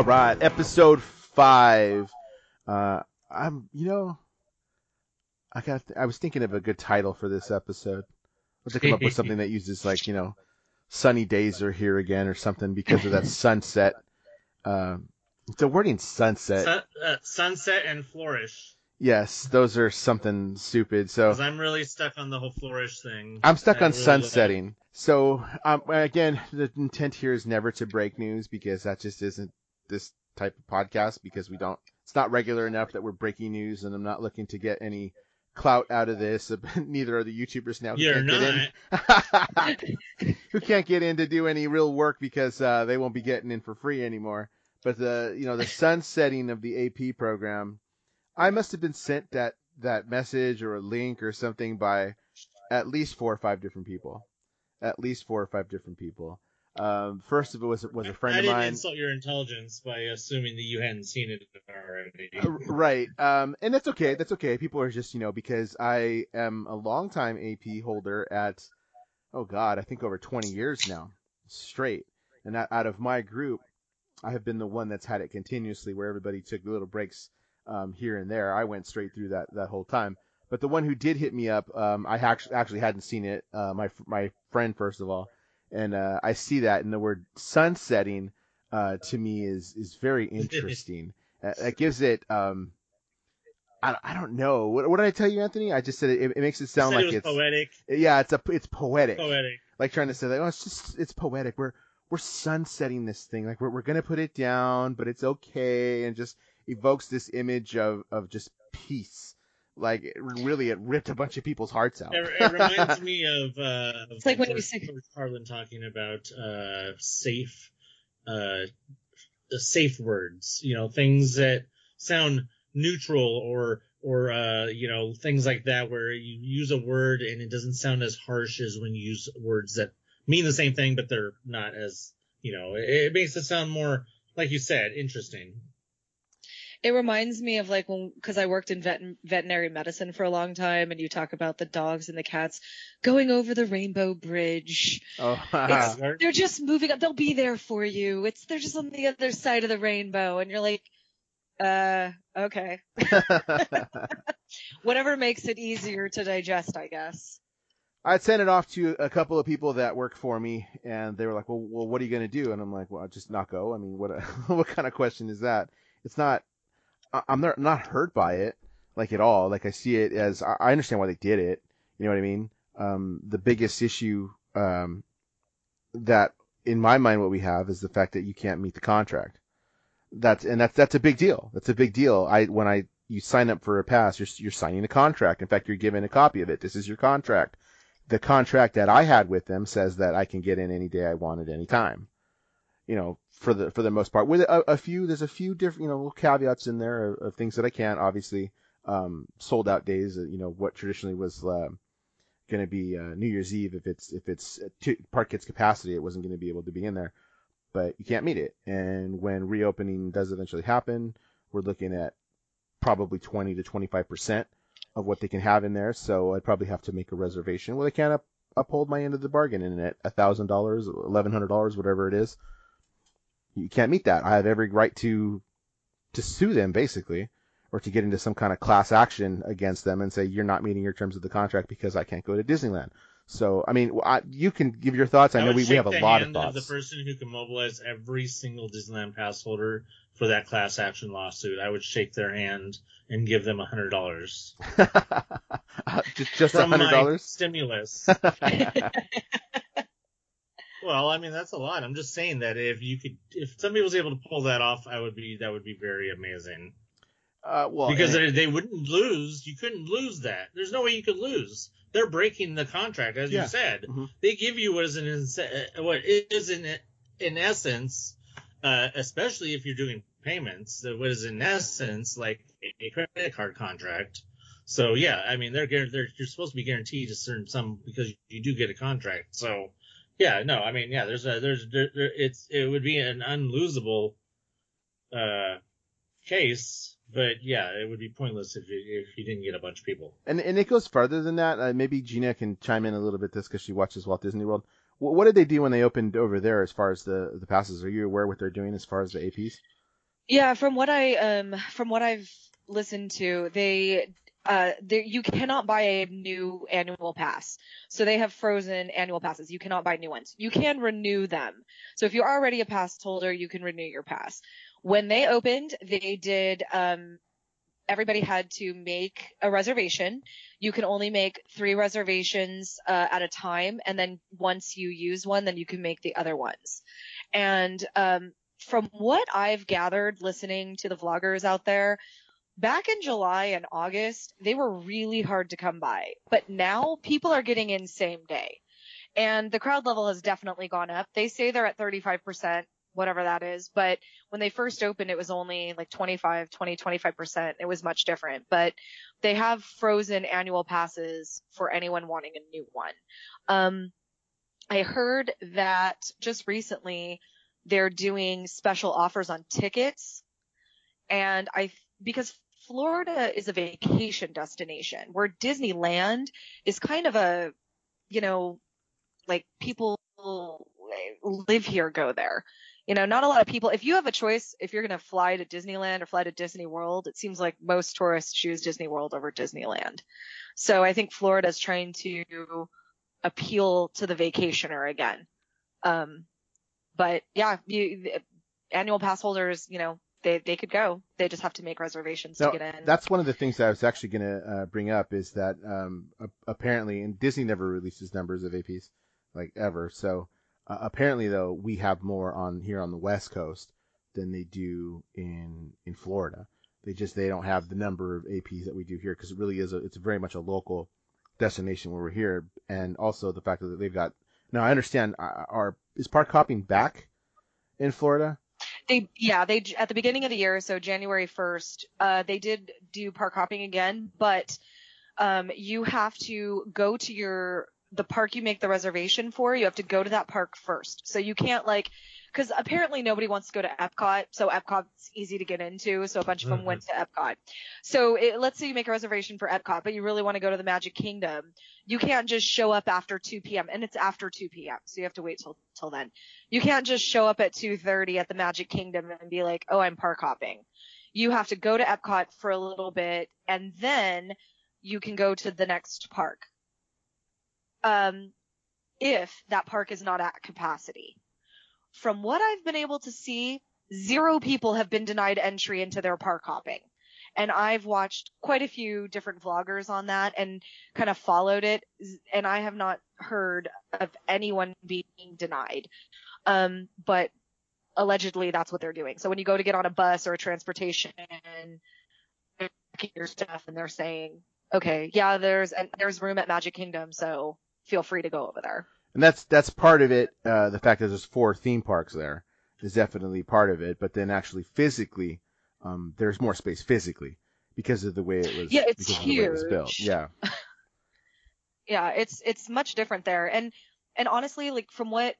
All right, episode five. Uh, I'm, you know, I got. I was thinking of a good title for this episode. Let's come up with something that uses like you know, sunny days are here again or something because of that sunset. Um, the wording sunset. Sun, uh, sunset and flourish. Yes, those are something stupid. So Because I'm really stuck on the whole flourish thing. I'm stuck I on really sunsetting. So um, again, the intent here is never to break news because that just isn't this type of podcast because we don't. It's not regular enough that we're breaking news, and I'm not looking to get any clout out of this. Neither are the YouTubers now. who You're can't get in- who can't get in to do any real work because uh, they won't be getting in for free anymore. But the you know the sunsetting of the AP program, I must have been sent that that message or a link or something by at least four or five different people, at least four or five different people. Um, first of it was was a friend I of didn't insult your intelligence by assuming that you hadn't seen it already. Uh, right. Um, and that's okay. That's okay. People are just, you know, because I am a longtime AP holder at, oh God, I think over 20 years now, straight. And out of my group, I have been the one that's had it continuously where everybody took little breaks, um, here and there. I went straight through that, that whole time. But the one who did hit me up, um, I actually, actually hadn't seen it, uh, my, my friend, first of all. And, uh, I see that and the word sunsetting, uh, to me is, is very interesting. Uh, that gives it um I, I don't know what, what did I tell you Anthony I just said it, it makes it sound like it it's poetic. yeah it's a it's poetic Poetic. like trying to say like oh it's just it's poetic we're we're sunsetting this thing like we're we're gonna put it down but it's okay and just evokes this image of of just peace like it, really it ripped a bunch of people's hearts out It, it reminds me of, uh, of It's like when you George, say- George Carlin talking about uh, safe, uh, safe words. You know, things that sound neutral or or uh, you know things like that, where you use a word and it doesn't sound as harsh as when you use words that mean the same thing, but they're not as you know. It, it makes it sound more, like you said, interesting. It reminds me of like when, cause I worked in vet, veterinary medicine for a long time and you talk about the dogs and the cats going over the rainbow bridge. oh It's- They're just moving up. They'll be there for you. It's, they're just on the other side of the rainbow and you're like, uh, okay. Whatever makes it easier to digest, I guess. I'd sent it off to a couple of people that work for me, and they were like, "Well, well, what are you going to do?" And I'm like, "Well, just not go." I mean, what what kind of question is that? It's not. I'm not hurt by it, like at all. Like I see it as I I understand why they did it. You know what I mean? Um, the biggest issue um, that in my mind what we have is the fact that you can't meet the contract. That's and that's that's a big deal. That's a big deal. I when I you sign up for a pass, you're you're signing a contract. In fact, you're given a copy of it. This is your contract the contract that I had with them says that I can get in any day I want at any time. You know, for the for the most part, with a, a few, there's a few different, you know, little caveats in there of, of things that I can't. Obviously, um, sold out days. uh, You know, what traditionally was uh, going to be uh, New Year's Eve if it's if it's uh, two, park kids capacity, it wasn't going to be able to be in there. But you can't meet it. And when reopening does eventually happen, we're looking at probably 20 to 25 percent of what they can have in there. So I'd probably have to make a reservation. Well, they can't up, uphold my end of the bargain, and at a thousand dollars, eleven hundred dollars, whatever it is, you can't meet that. I have every right to to sue them, basically, or to get into some kind of class action against them and say you're not meeting your terms of the contract because I can't go to Disneyland. So, I mean, I, you can give your thoughts. I know we, we have a the lot of hand thoughts. the person who can mobilize every single Disneyland pass holder for that class action lawsuit, I would shake their hand and give them a hundred dollars uh, just just a from hundred my dollars. stimulus. Well, I mean that's a lot. I'm just saying that if you could, if somebody was able to pull that off, I would be that would be very amazing. uh, well, because they, they wouldn't lose. You couldn't lose that. There's no way you could lose. They're breaking the contract, as Yeah. you said. Mhm. They give you what is an uh, what is in in essence, uh, especially if you're doing payments, what is in essence like a credit card contract. So yeah, I mean they're, they're you're supposed to be guaranteed a certain sum because you do get a contract. So yeah, no, I mean yeah, there's a there's there, there, it's it would be an unlosable uh case, but yeah, it would be pointless if you if you didn't get a bunch of people. And and it goes further than that. Uh, maybe Gina can chime in a little bit this because she watches Walt Disney World. What, what did they do when they opened over there as far as the the passes? Are you aware what they're doing as far as the APs? Yeah, from what I um from what I've listened to, they uh they, you cannot buy a new annual pass. So they have frozen annual passes. You cannot buy new ones. You can renew them. So if you're already a pass holder, you can renew your pass. When they opened, they did um everybody had to make a reservation. You can only make three reservations uh, at a time, and then once you use one, then you can make the other ones. And um, from what I've gathered listening to the vloggers out there, back in July and August, they were really hard to come by. But now people are getting in same day. And the crowd level has definitely gone up. They say they're at 35%, whatever that is. But when they first opened, it was only like 25, 20, 25%. It was much different. But they have frozen annual passes for anyone wanting a new one. Um, I heard that just recently they're doing special offers on tickets. And I, because Florida is a vacation destination where Disneyland is kind of a, you know, like people live here, go there. You know, not a lot of people, if you have a choice, if you're going to fly to Disneyland or fly to Disney World, it seems like most tourists choose Disney World over Disneyland. So I think Florida is trying to appeal to the vacationer again. Um, but yeah, you, annual pass holders, you know, they, they could go. They just have to make reservations to get in. That's one of the things that I was actually going to uh, bring up is that um, apparently, and Disney never releases numbers of APs like ever. So uh, apparently, though, we have more on here on the West Coast than they do in in Florida. They just they don't have the number of APs that we do here because it really is a it's very much a local destination where we're here, and also the fact that they've got. Now I understand. Are is park hopping back in Florida? They yeah they at the beginning of the year, so January first, uh, they did do park hopping again, but um, you have to go to your the park you make the reservation for. You have to go to that park first, so you can't like because apparently nobody wants to go to Epcot, so Epcot's easy to get into. So a bunch of them mm-hmm. went to Epcot. So it, let's say you make a reservation for Epcot, but you really want to go to the Magic Kingdom. You can't just show up after 2 p.m. and it's after 2 p.m. So you have to wait till till then. You can't just show up at 2:30 at the Magic Kingdom and be like, "Oh, I'm park hopping." You have to go to Epcot for a little bit and then you can go to the next park. Um, if that park is not at capacity from what I've been able to see, zero people have been denied entry into their park hopping. And I've watched quite a few different vloggers on that and kind of followed it. And I have not heard of anyone being denied. Um, but allegedly that's what they're doing. So when you go to get on a bus or a transportation and your stuff and they're saying, okay, yeah, there's, there's room at Magic Kingdom. So feel free to go over there and that's that's part of it. Uh, the fact that there's four theme parks there is definitely part of it. But then actually physically, um, there's more space physically because of the way it was. Yeah, it's huge. It built. Yeah. yeah, it's it's much different there, and and honestly, like from what,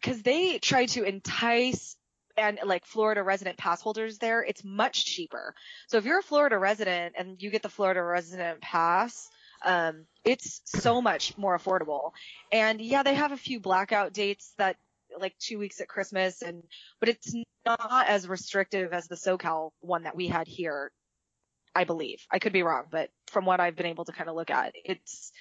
because they try to entice and like Florida resident pass holders there, it's much cheaper. So if you're a Florida resident and you get the Florida resident pass, um, it's so much more affordable. And yeah, they have a few blackout dates that like two weeks at Christmas and, but it's not as restrictive as the SoCal one that we had here. I believe. I could be wrong, but from what I've been able to kind of look at, it's,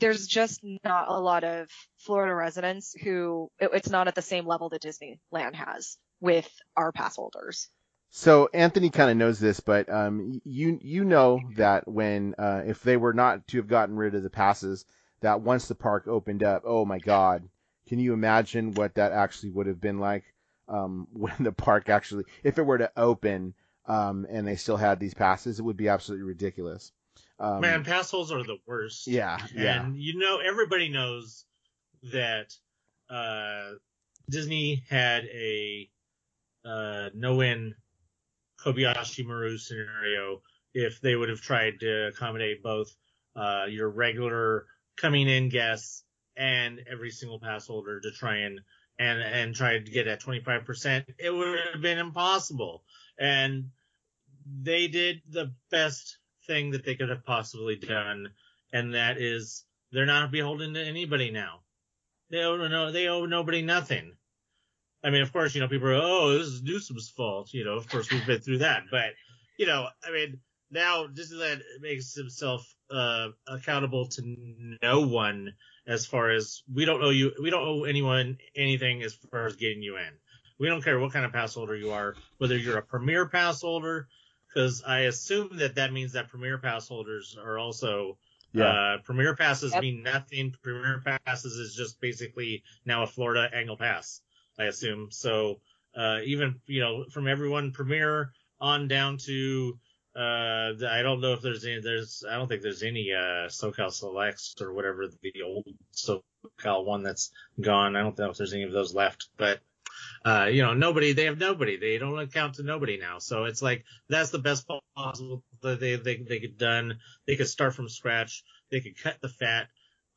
there's just not a lot of Florida residents who, it, it's not at the same level that Disneyland has with our pass holders. So Anthony kind of knows this, but um, you you know that when uh, if they were not to have gotten rid of the passes, that once the park opened up, oh my God, can you imagine what that actually would have been like um, when the park actually, if it were to open um, and they still had these passes, it would be absolutely ridiculous. Um, Man, pass holes are the worst. Yeah, yeah. And you know, everybody knows that uh, Disney had a uh, no-win Kobayashi Maru scenario if they would have tried to accommodate both uh, your regular coming in guests and every single pass holder to try and and and try to get at 25%. It would have been impossible. And they did the best thing that they could have possibly done, and that is they're not beholden to anybody now. They owe no, they owe nobody nothing. I mean, of course, you know, people are, oh, this is Newsom's fault. You know, of course, we've been through that. But, you know, I mean, now Disneyland makes himself uh, accountable to no one as far as we don't owe you, we don't owe anyone anything as far as getting you in. We don't care what kind of pass holder you are, whether you're a premier pass holder, because I assume that that means that premier pass holders are also Yeah. uh, premier passes Yep. mean nothing. Premier passes is just basically now a Florida annual pass, I assume. So uh, even you know from everyone premiere on down to uh, I don't know if there's any. There's I don't think there's any uh, SoCal Selects or whatever the old SoCal one that's gone. I don't know if there's any of those left, but uh, you know, nobody, they have nobody. They don't account to nobody now. So it's like, that's the best possible that they, they, they could done. They could start from scratch. They could cut the fat.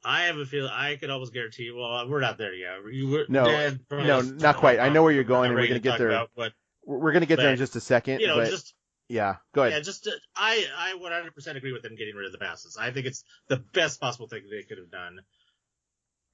I have a feeling I could almost guarantee, you. well, we're not there yet. Were, No, no, not quite. I know where you're going, and we're gonna get there. about, but, We're gonna get there in just a second, you know, but just, yeah, go ahead. yeah, just, uh, I, I 100% agree with them getting rid of the passes. I think it's the best possible thing they could have done.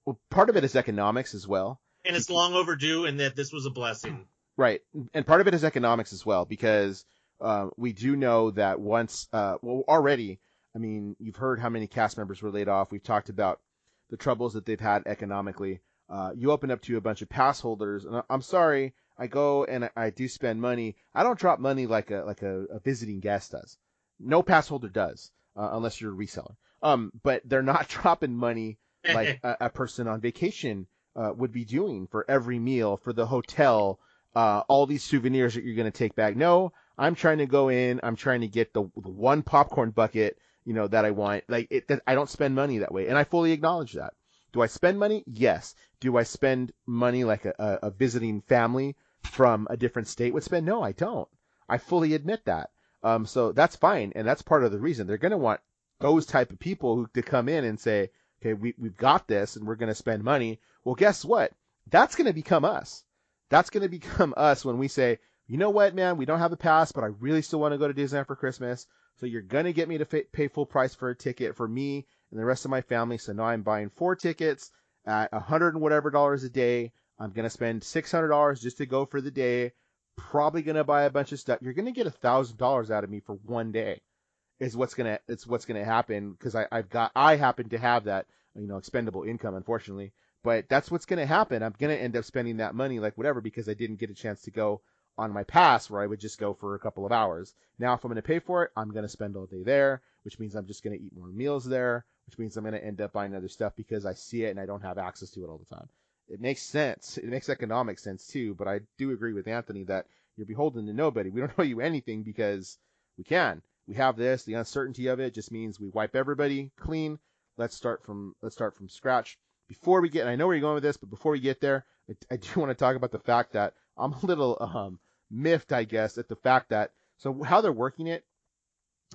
Well, part of it is economics as well. And it's long overdue and that this was a blessing. Right, and part of it is economics as well because uh, we do know that once, uh, well, already, I mean, you've heard how many cast members were laid off. We've talked about the troubles that they've had economically. Uh, you open up to a bunch of pass holders, and I'm sorry, I go and I, I do spend money. I don't drop money like a like a, a visiting guest does. No pass holder does, uh, unless you're a reseller. Um, but they're not dropping money like a, a person on vacation uh, would be doing for every meal, for the hotel, uh, all these souvenirs that you're going to take back. No, I'm trying to go in. I'm trying to get the, the one popcorn bucket, you know, that I want. Like it, that I don't spend money that way, and I fully acknowledge that. Do I spend money? Yes. Do I spend money like a, a, visiting family from a different state would spend? No, I don't. I fully admit that. Um, so that's fine, and that's part of the reason they're going to want those type of people who to come in and say, okay, we we've got this, and we're going to spend money. Well, guess what? That's going to become us. That's going to become us when we say, you know what, man, we don't have a pass, but I really still want to go to Disneyland for Christmas. So you're going to get me to fa- pay full price for a ticket for me and the rest of my family. So now I'm buying four tickets at a hundred and whatever dollars a day. I'm going to spend $600 just to go for the day. Probably going to buy a bunch of stuff. You're going to get a thousand dollars out of me for one day is what's going to, it's what's going to happen because I, I've got, I happen to have that, you know, expendable income, unfortunately but that's what's going to happen. I'm going to end up spending that money like whatever because I didn't get a chance to go on my pass where I would just go for a couple of hours. Now, if I'm going to pay for it, I'm going to spend all day there, which means I'm just going to eat more meals there, which means I'm going to end up buying other stuff because I see it and I don't have access to it all the time. It makes sense. It makes economic sense too, but I do agree with Anthony that you're beholden to nobody. We don't owe you anything because we can. We have this. The uncertainty of it just means we wipe everybody clean. Let's start from let's start from scratch before we get, I know where you're going with this, but before we get there, I, I do want to talk about the fact that I'm a little um, miffed, I guess, at the fact that so how they're working it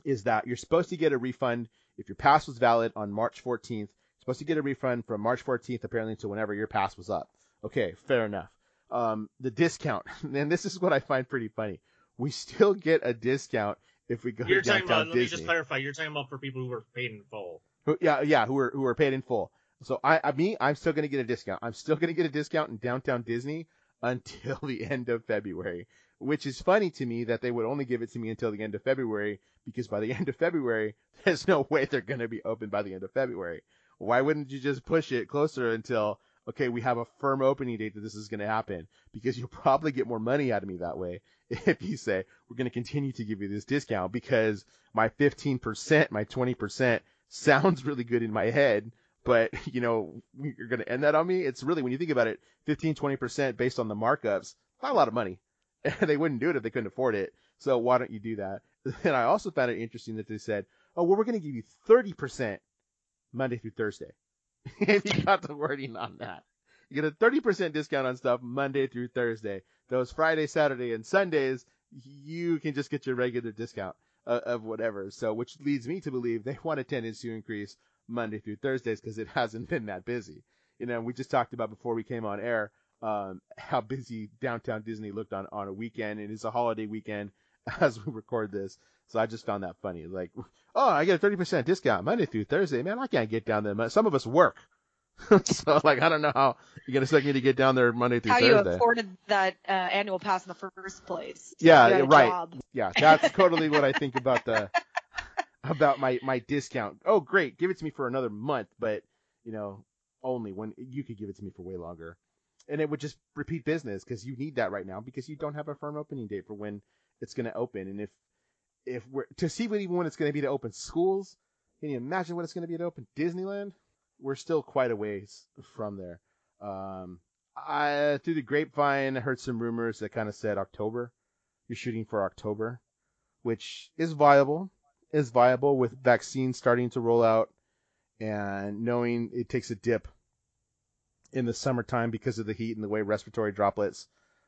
is that you're supposed to get a refund if your pass was valid on March 14th. You're supposed to get a refund from March 14th apparently to whenever your pass was up. Okay, fair enough. Um, the discount, and this is what I find pretty funny. We still get a discount if we go You're to downtown about, let me just clarify, you're talking about for people who were paid in full. Who, yeah, yeah, who are who are paid in full. So I, I me, I'm still gonna get a discount. I'm still gonna get a discount in downtown Disney until the end of February, which is funny to me that they would only give it to me until the end of February because by the end of February, there's no way they're gonna be open by the end of February. Why wouldn't you just push it closer until okay, we have a firm opening date that this is gonna happen? Because you'll probably get more money out of me that way if you say we're gonna continue to give you this discount because my 15%, my 20% sounds really good in my head, but you know, you're going to end that on me. It's really, when you think about it, 15, 20% based on the markups, not a lot of money. They wouldn't do it if they couldn't afford it. So why don't you do that? And I also found it interesting that they said, oh, well, we're going to give you 30% Monday through Thursday. if you got the wording on that. You get a 30% discount on stuff Monday through Thursday. Those Friday, Saturday, and Sundays, you can just get your regular discount uh, of whatever. So, which leads me to believe they want attendance to increase Monday through Thursdays because it hasn't been that busy. You know, we just talked about before we came on air um, how busy downtown Disney looked on on a weekend, and it's a holiday weekend as we record this. So I just found that funny. Like, oh, I get a thirty percent discount Monday through Thursday. Man, I can't get down there. Some of us work. so like I don't know how you're gonna expect me to get down there Monday through How you afforded that uh, annual pass in the first place? Yeah, You had a right. job. Yeah, that's totally what I think about the about my my discount. Oh, great, give it to me for another month, but you know, only when you could give it to me for way longer, and it would just repeat business because you need that right now because you don't have a firm opening date for when it's going to open, and if if we're to see what even when it's going to be to open schools, can you imagine what it's going to be to open Disneyland? We're still quite a ways from there. Um, I through the grapevine I heard some rumors that kind of said October. You're shooting for October, which is viable. Is viable with vaccines starting to roll out and knowing it takes a dip in the summertime because of the heat and the way respiratory droplets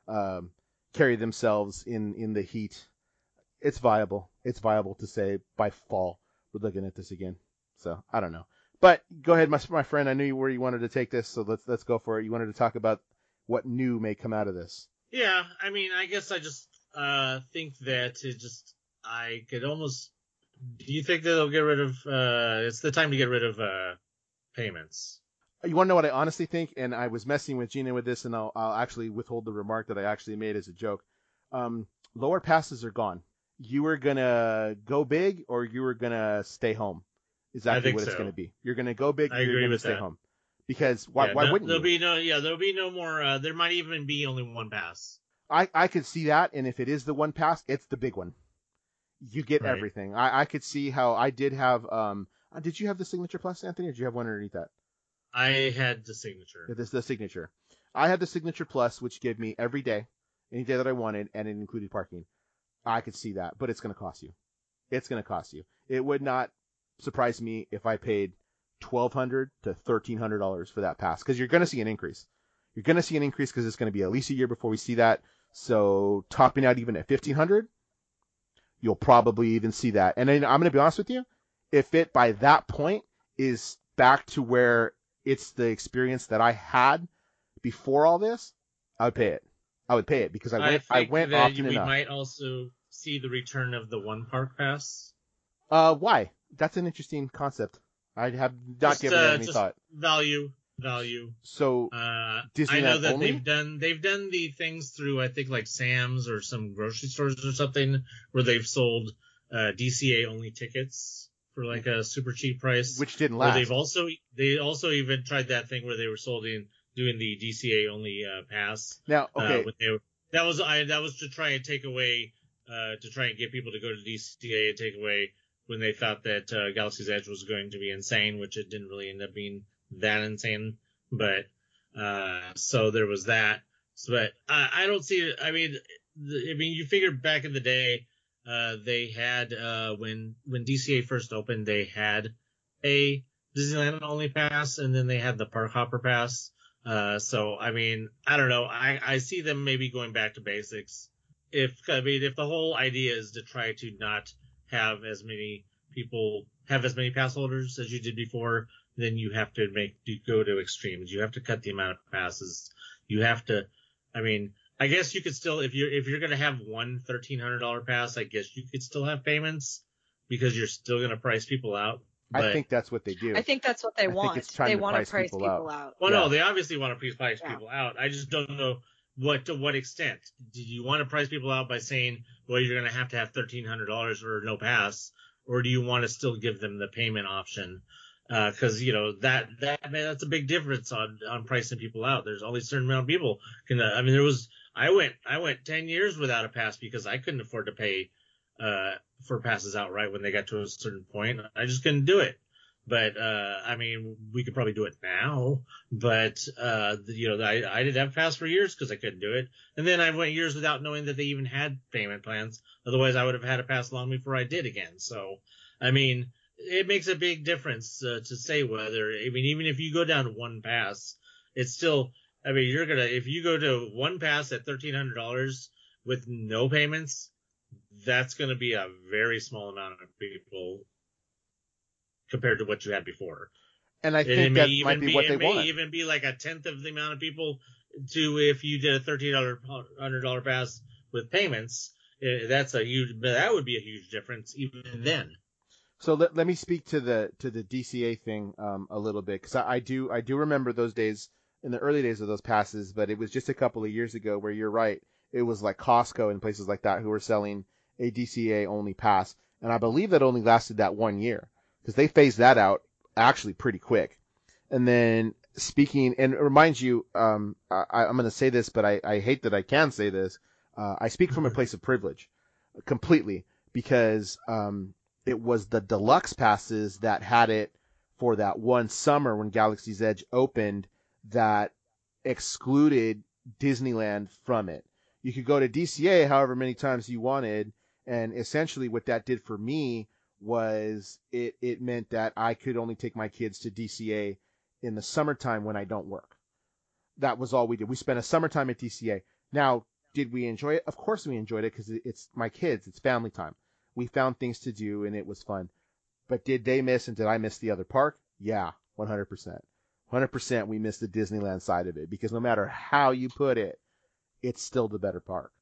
um, carry themselves in in the heat. It's viable. It's viable to say by fall we're looking at this again. So I don't know. But go ahead, my my friend. I knew you where you wanted to take this, so let's let's go for it. You wanted to talk about what new may come out of this. Yeah, I mean, I guess I just uh think that it just I could almost. Do you think that they'll get rid of? uh It's the time to get rid of uh payments. You want to know what I honestly think? And I was messing with Gina with this, and I'll, I'll actually withhold the remark that I actually made as a joke. Um, lower passes are gone. You were gonna go big, or you were gonna stay home. Exactly what it's gonna be. You're gonna go big, I or you're gonna with stay that. home. Because why, Yeah, why no- wouldn't there'll you? be no? Yeah, there'll be no more. uh There might even be only one pass. I, I could see that, and if it is the one pass, it's the big one. You get Right. everything. I, I could see how I did have. Um, uh, did you have the signature plus, Anthony, or did you have one underneath that? I had the signature. This the signature. I had the signature plus, which gave me every day, any day that I wanted, and it included parking. I could see that, but it's going to cost you. It's going to cost you. It would not surprise me if I paid twelve hundred to thirteen hundred dollars for that pass, because you're going to see an increase. You're going to see an increase because it's going to be at least a year before we see that. So topping out even at fifteen hundred, you'll probably even see that. And then I'm going to be honest with you, if it by that point is back to where it's the experience that I had before all this, I would pay it. I would pay it because I went. I, think went that often we enough. might also see the return of the one park pass. Uh, why? That's an interesting concept. I have not Just, given uh, it any just thought. Value, value. So Uh, I know that only? they've done they've done the things through I think like Sam's or some grocery stores or something where they've sold uh, DCA only tickets for like a super cheap price. which didn't Where last. they've also they also even tried that thing where they were sold in doing the DCA only uh, pass. now, Uh, okay, when they were, that was I that was to try and take away uh, to try and get people to go to DCA and take away when they thought that uh, Galaxy's Edge was going to be insane, which it didn't really end up being that insane. But uh, so there was that. So, but I, I don't see. I mean, I mean, you figure back in the day, uh, they had uh, when when DCA first opened, they had a Disneyland only pass, and then they had the Park Hopper pass. Uh, so I mean, I don't know. I, I see them maybe going back to basics. If I mean, if the whole idea is to try to not have as many people have as many pass holders as you did before, then you have to make you go to extremes. You have to cut the amount of passes. You have to. I mean, I guess you could still if you're if you're gonna have one thirteen hundred dollar pass, I guess you could still have payments because you're still gonna price people out. But, I think that's what they do. I think that's what they think want. it's They to want to price price people people, out. out. Well, Yeah. no, they obviously want to price Yeah. people out. I just don't know what to what extent. Do you want to price people out by saying, well, you're going to have to have thirteen hundred dollars or no pass, or do you want to still give them the payment option? Because you know that that man, that's a big difference on on pricing people out. There's only a certain amount of people can. Uh, I mean, there was I went I went ten years without a pass because I couldn't afford to pay uh, for passes outright when they got to a certain point. I just couldn't do it. But uh, I mean, we could probably do it now. But uh, you know, I I didn't have a pass for years because I couldn't do it, and then I went years without knowing that they even had payment plans. Otherwise, I would have had a pass long before I did again. So, I mean, it makes a big difference uh, to say whether. I mean, even if you go down to one pass, it's still. I mean, you're gonna if you go to one pass at thirteen hundred dollars with no payments, that's gonna be a very small amount of people compared to what you had before. and I And it think that might be be, what it they may want. even be like a tenth of the amount of people to if you did a thirteen hundred dollar pass with payments. eh, That's a huge. That would be a huge difference even then. So let, let me speak to the to the DCA thing um, a little bit because I, I do I do remember those days in the early days of those passes, but it was just a couple of years ago where you're right. It was like Costco and places like that who were selling a DCA only pass, and I believe that only lasted that one year because they phased that out actually pretty quick. And then speaking, and it reminds you, um, I, am going to say this, but I, I, hate that I can say this. Uh, I speak from a place of privilege completely because um, it was the deluxe passes that had it for that one summer when Galaxy's Edge opened that excluded Disneyland from it. You could go to DCA however many times you wanted, and essentially what that did for me was it, it meant that I could only take my kids to DCA in the summertime when I don't work. That was all we did. We spent a summertime at DCA. Now, did we enjoy it? Of course we enjoyed it because it's my kids. It's family time. We found things to do and it was fun. But did they miss and did I miss the other park? Yeah, 100%. 100% we missed the Disneyland side of it because no matter how you put it, it's still the better park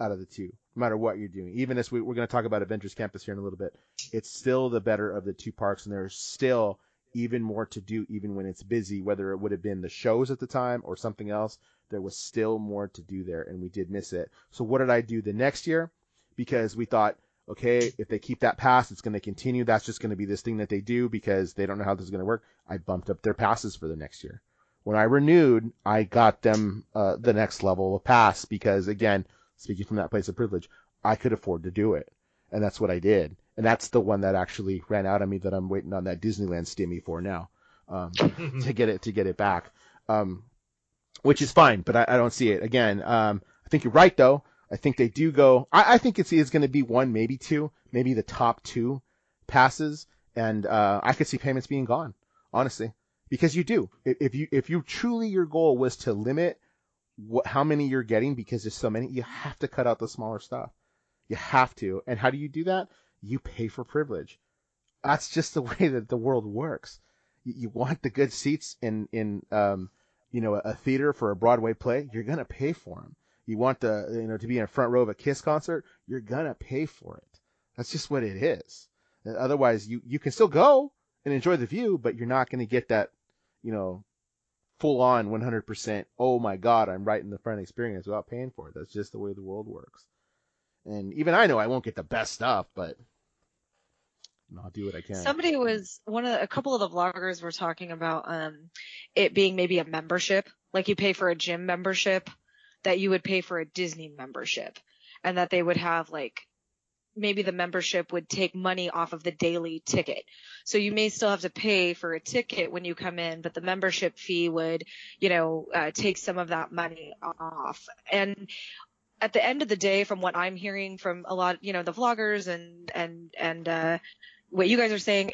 out of the two, no matter what you're doing. Even as we, we're going to talk about Avengers Campus here in a little bit, it's still the better of the two parks, and there's still even more to do, even when it's busy. Whether it would have been the shows at the time or something else, there was still more to do there, and we did miss it. So what did I do the next year? Because we thought, okay, if they keep that pass, it's going to continue. That's just going to be this thing that they do because they don't know how this is going to work. I bumped up their passes for the next year. When I renewed, I got them uh, the next level of pass because again, speaking from that place of privilege, I could afford to do it. And that's what I did. And that's the one that actually ran out of me that I'm waiting on that Disneyland stimmy for now, um, to get it, to get it back. Um, which is fine, but I, I don't see it. Again, um, I think you're right though. I think they do go, I, I think it's, it's going to be one, maybe two, maybe the top two passes. And, uh, I could see payments being gone, honestly, because you do. If you, if you truly, your goal was to limit what, how many you're getting because there's so many, you have to cut out the smaller stuff. You have to. And how do you do that? You pay for privilege. That's just the way that the world works. You, you want the good seats in, in, um, you know, a theater for a Broadway play, you're to pay for them. You want the, you know, to be in a front row of a Kiss concert, you're to pay for it. That's just what it is. Otherwise, you, you can still go and enjoy the view, but you're not to get that, you know, full on 100%, oh my God, I'm right in the front experience without paying for it. That's just the way the world works. And even I know I won't get the best stuff, but I'll do what I can. Somebody was one of the, a couple of the vloggers were talking about um it being maybe a membership, like you pay for a gym membership, that you would pay for a Disney membership, and that they would have like maybe the membership would take money off of the daily ticket. So you may still have to pay for a ticket when you come in, but the membership fee would, you know, uh, take some of that money off. And at the end of the day, from what I'm hearing from a lot, you know, the vloggers and, and, and, uh, what you guys are saying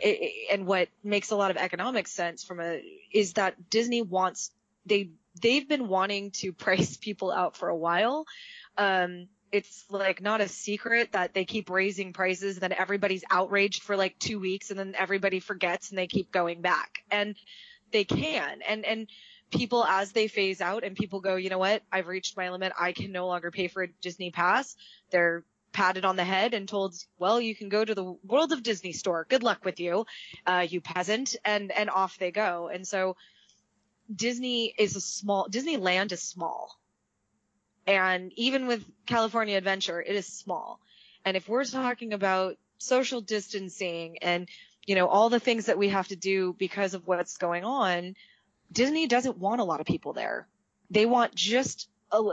and what makes a lot of economic sense from a, is that Disney wants, they, they've been wanting to price people out for a while. Um, it's like not a secret that they keep raising prices then everybody's outraged for like two weeks and then everybody forgets and they keep going back. And they can. And and people as they phase out and people go you know what? I've reached my limit. I can no longer pay for a disney pass they're patted on the head and told well you can go to the world of disney store. Good luck with you. Uh, you peasant. And and off they go. And so disney is a small disneyland is small and even with California Adventure, it is small. And if we're talking about social distancing and, you know, all the things that we have to do because of what's going on, Disney doesn't want a lot of people there. They want just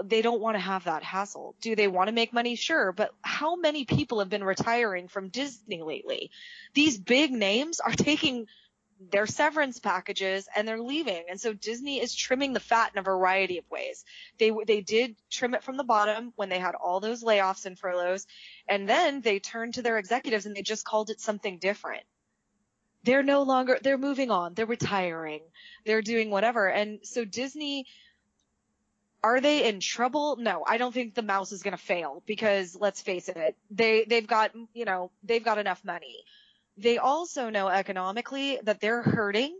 they don't want to have that hassle. Do they want to make money? Sure, but how many people have been retiring from Disney lately? These big names are taking their severance packages and they're leaving. And so Disney is trimming the fat in a variety of ways. They they did trim it from the bottom when they had all those layoffs and furloughs, and then they turned to their executives and they just called it something different. They're no longer they're moving on. They're retiring. They're doing whatever. And so Disney are they in trouble? No, I don't think the mouse is going to fail because let's face it, they they've got, you know, they've got enough money they also know economically that they're hurting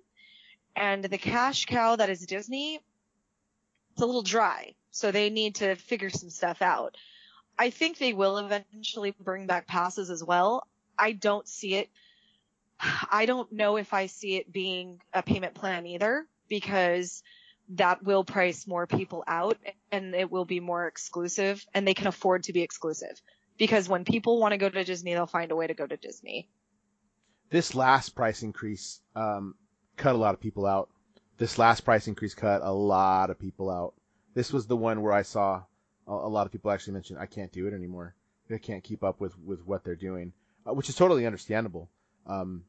and the cash cow that is Disney, it's a little dry. So they need to figure some stuff out. I think they will eventually bring back passes as well. I don't see it I don't know if I see it being a payment plan either because that will price more people out and it will be more exclusive and they can afford to be exclusive because when people want to go to Disney, they'll find a way to go to Disney. This last price increase um, cut a lot of people out. This last price increase cut a lot of people out. This was the one where I saw a, a lot of people actually mention I can't do it anymore. I can't keep up with with what they're doing, uh, which is totally understandable. Um,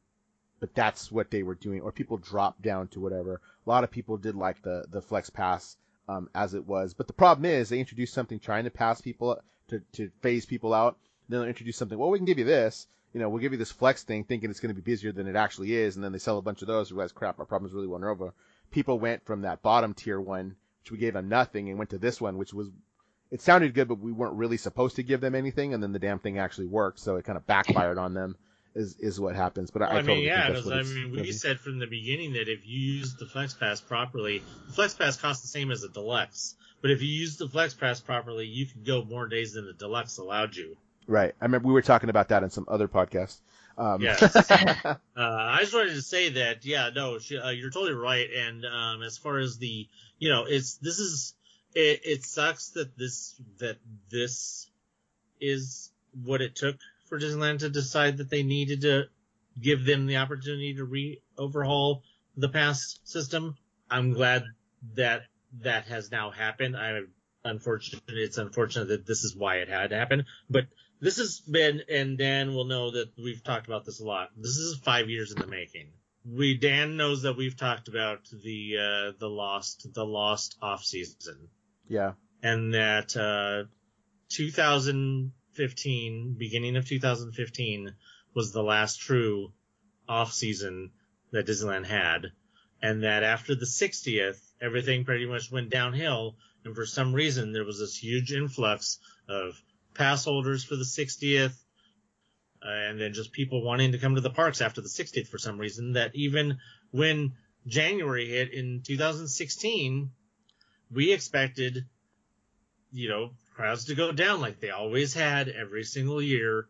but that's what they were doing, or people dropped down to whatever. A lot of people did like the the flex pass um, as it was, but the problem is they introduced something trying to pass people to to phase people out. Then they'll introduce something. Well, we can give you this. You know, we'll give you this flex thing, thinking it's going to be busier than it actually is, and then they sell a bunch of those. Realize, crap, our problems really one over. People went from that bottom tier one, which we gave them nothing, and went to this one, which was it sounded good, but we weren't really supposed to give them anything, and then the damn thing actually worked, so it kind of backfired on them is is what happens. But I, I, totally mean, yeah, I mean, we said from the beginning that if you use the Flex Pass properly, the Flex Pass costs the same as a Deluxe. But if you use the Flex Pass properly, you can go more days than the Deluxe allowed you. Right. I remember we were talking about that in some other podcast. Um, yeah. uh, I just wanted to say that, yeah, no, she, uh, you're totally right. And um, as far as the, you know, it's this is it, it sucks that this that this is what it took for Disneyland to decide that they needed to give them the opportunity to re overhaul the pass system. I'm glad that that has now happened. I unfortunate it's unfortunate that this is why it had to happen, but this has been and Dan will know that we've talked about this a lot. This is five years in the making. We Dan knows that we've talked about the uh, the lost the lost off season. Yeah. And that uh, 2015, beginning of 2015, was the last true off season that Disneyland had, and that after the 60th, everything pretty much went downhill. And for some reason, there was this huge influx of pass holders for the 60th, uh, and then just people wanting to come to the parks after the 60th for some reason. That even when January hit in 2016, we expected, you know, crowds to go down like they always had every single year.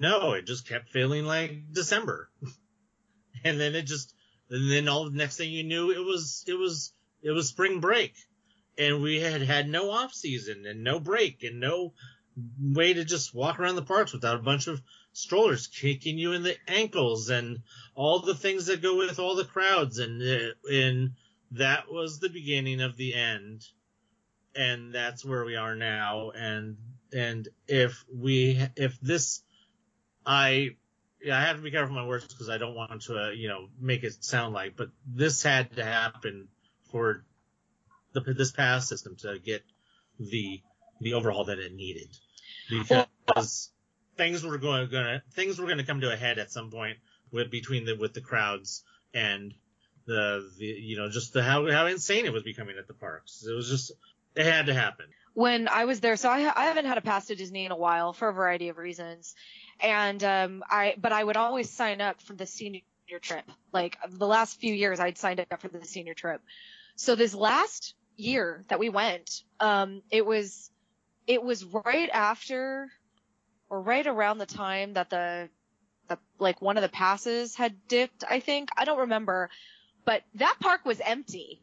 No, it just kept feeling like December. and then it just, and then all the next thing you knew, it was, it was, it was spring break. And we had had no off season and no break and no way to just walk around the parks without a bunch of strollers kicking you in the ankles and all the things that go with all the crowds. And, uh, and, that was the beginning of the end. And that's where we are now. And and if we if this i I have to be careful my words because I don't want to, uh, you know, make it sound like, but this had to happen for the this pass system to get the the overhaul that it needed because things were going to things were going to come to a head at some point with between the with the crowds and the, the you know just the how how insane it was becoming at the parks. It was just it had to happen. When I was there, so I I haven't had a pass to Disney in a while for a variety of reasons, and um I but I would always sign up for the senior trip. Like the last few years, I'd signed up for the senior trip. So this last year that we went, um, it was it was right after or right around the time that the the like one of the passes had dipped, I think. I don't remember. But that park was empty.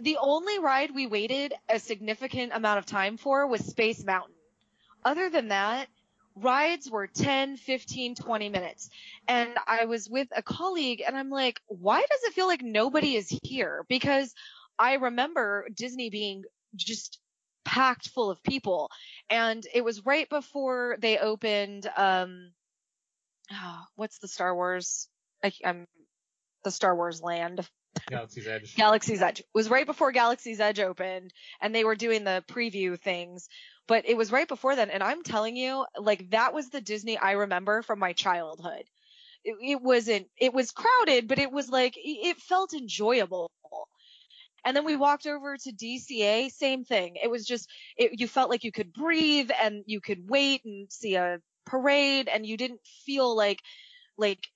The only ride we waited a significant amount of time for was Space Mountain. Other than that, rides were 10, 15, 20 minutes. And I was with a colleague and I'm like, why does it feel like nobody is here? Because I remember Disney being just packed full of people. And it was right before they opened, um, oh, what's the Star Wars? I, am the Star Wars land. Galaxy's Edge. Galaxy's Edge. It was right before Galaxy's Edge opened and they were doing the preview things, but it was right before then. And I'm telling you, like that was the Disney I remember from my childhood. It, it wasn't, it was crowded, but it was like, it felt enjoyable. And then we walked over to DCA, same thing. It was just, it, you felt like you could breathe and you could wait and see a parade and you didn't feel like, like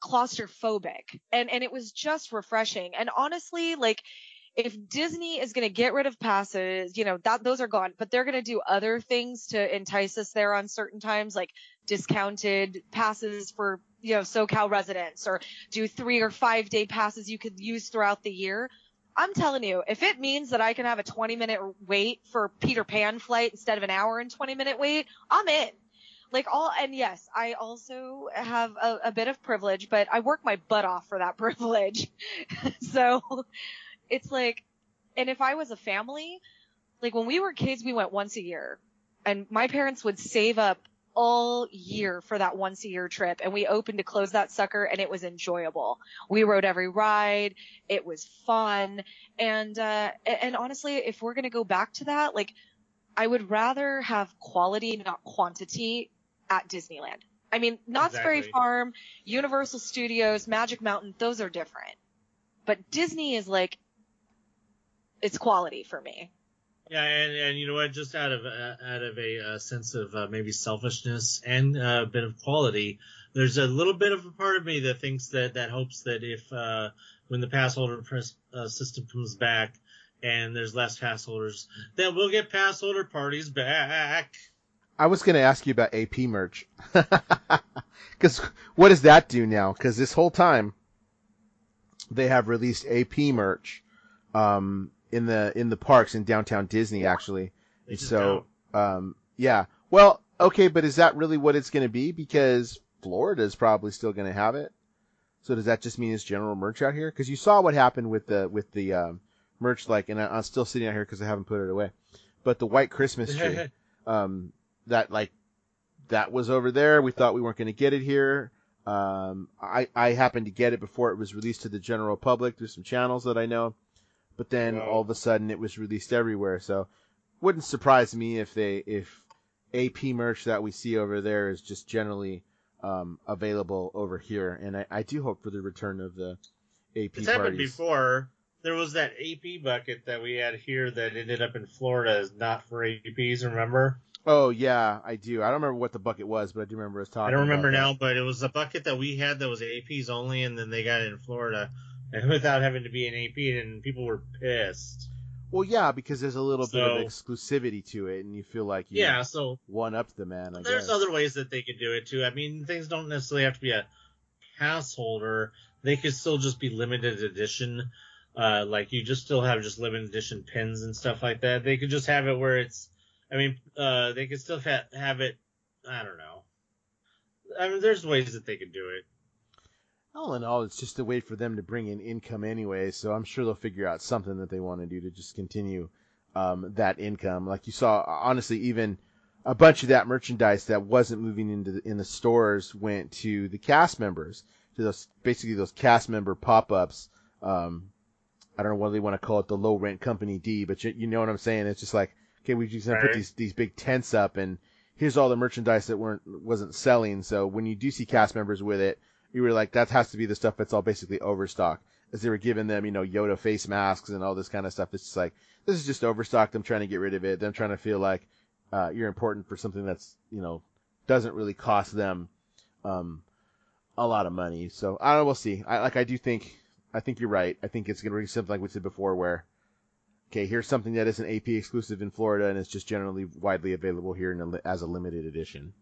claustrophobic and and it was just refreshing and honestly like if Disney is going to get rid of passes, you know, that those are gone, but they're going to do other things to entice us there on certain times, like discounted passes for you know, SoCal residents or do three or five day passes you could use throughout the year. I'm telling you, if it means that I can have a 20 minute wait for Peter Pan flight instead of an hour and 20 minute wait, I'm in. Like all, and yes, I also have a, a bit of privilege, but I work my butt off for that privilege. so it's like, and if I was a family, like when we were kids, we went once a year and my parents would save up all year for that once a year trip and we opened to close that sucker and it was enjoyable. We rode every ride. It was fun. And, uh, and honestly, if we're going to go back to that, like I would rather have quality, not quantity at Disneyland. I mean, Knott's Berry Farm, Universal Studios, Magic Mountain, those are different. But Disney is like, it's quality for me. Yeah, and, and you know what? Just out of uh, out of a uh, sense of uh, maybe selfishness and uh, a bit of quality, there's a little bit of a part of me that thinks that that hopes that if uh, when the pass holder press, uh, system comes back and there's less pass holders, that we'll get pass holder parties back. I was going to ask you about AP merch. Because what does that do now? Because this whole time they have released AP merch um, in the in the parks in downtown Disney, actually. So, um, yeah. Well, okay, but is that really what it's going to be? Because Florida is probably still going to have it. So does that just mean it's general merch out here? Because you saw what happened with the with the um, merch, like, and I, I'm still sitting out here because I haven't put it away. But the white Christmas tree um, that like that was over there. We thought we weren't going to get it here. Um, I I happened to get it before it was released to the general public through some channels that I know, but then Wow. all of a sudden it was released everywhere. So wouldn't surprise me if they if AP merch that we see over there is just generally um, available over here. And I, I do hope for the return of the AP It's happened before. There was that AP bucket that we had here that ended up in Florida as not for APs. Remember? Oh yeah, I do. I don't remember what the bucket was, but I do remember us talking. I don't remember about that. now, but it was a bucket that we had that was APs only, and then they got it in Florida, without having to be an AP, and people were pissed. Well, yeah, because there's a little bit of exclusivity to it, and you feel like you Yeah, so one up the man. I there's guess. other ways that they could do it too. I mean, things don't necessarily have to be a pass holder. They could still just be limited edition. Uh, like you just still have just limited edition pins and stuff like that. They could just have it where it's, I mean, uh, they could still ha- have it. I don't know. I mean, there's ways that they could do it. All in all, it's just a way for them to bring in income anyway. So I'm sure they'll figure out something that they want to do to just continue um, that income. Like you saw, honestly, even a bunch of that merchandise that wasn't moving into the, in the stores went to the cast members, to those basically those cast member pop-ups. Um, I don't know what they want to call it, the low rent company D, but you, you know what I'm saying. It's just like, okay, we just gonna put these these big tents up, and here's all the merchandise that weren't wasn't selling. So when you do see cast members with it, you were like, that has to be the stuff that's all basically overstock. As they were giving them, you know, Yoda face masks and all this kind of stuff. It's just like, this is just overstocked. I'm trying to get rid of it. Them trying to feel like, uh, you're important for something that's, you know, doesn't really cost them, um, a lot of money. So I don't know. We'll see. I, like, I do think, I think you're right. I think it's going to be something like we said before where, okay, here's something that is an AP exclusive in Florida and it's just generally widely available here a, as a limited edition.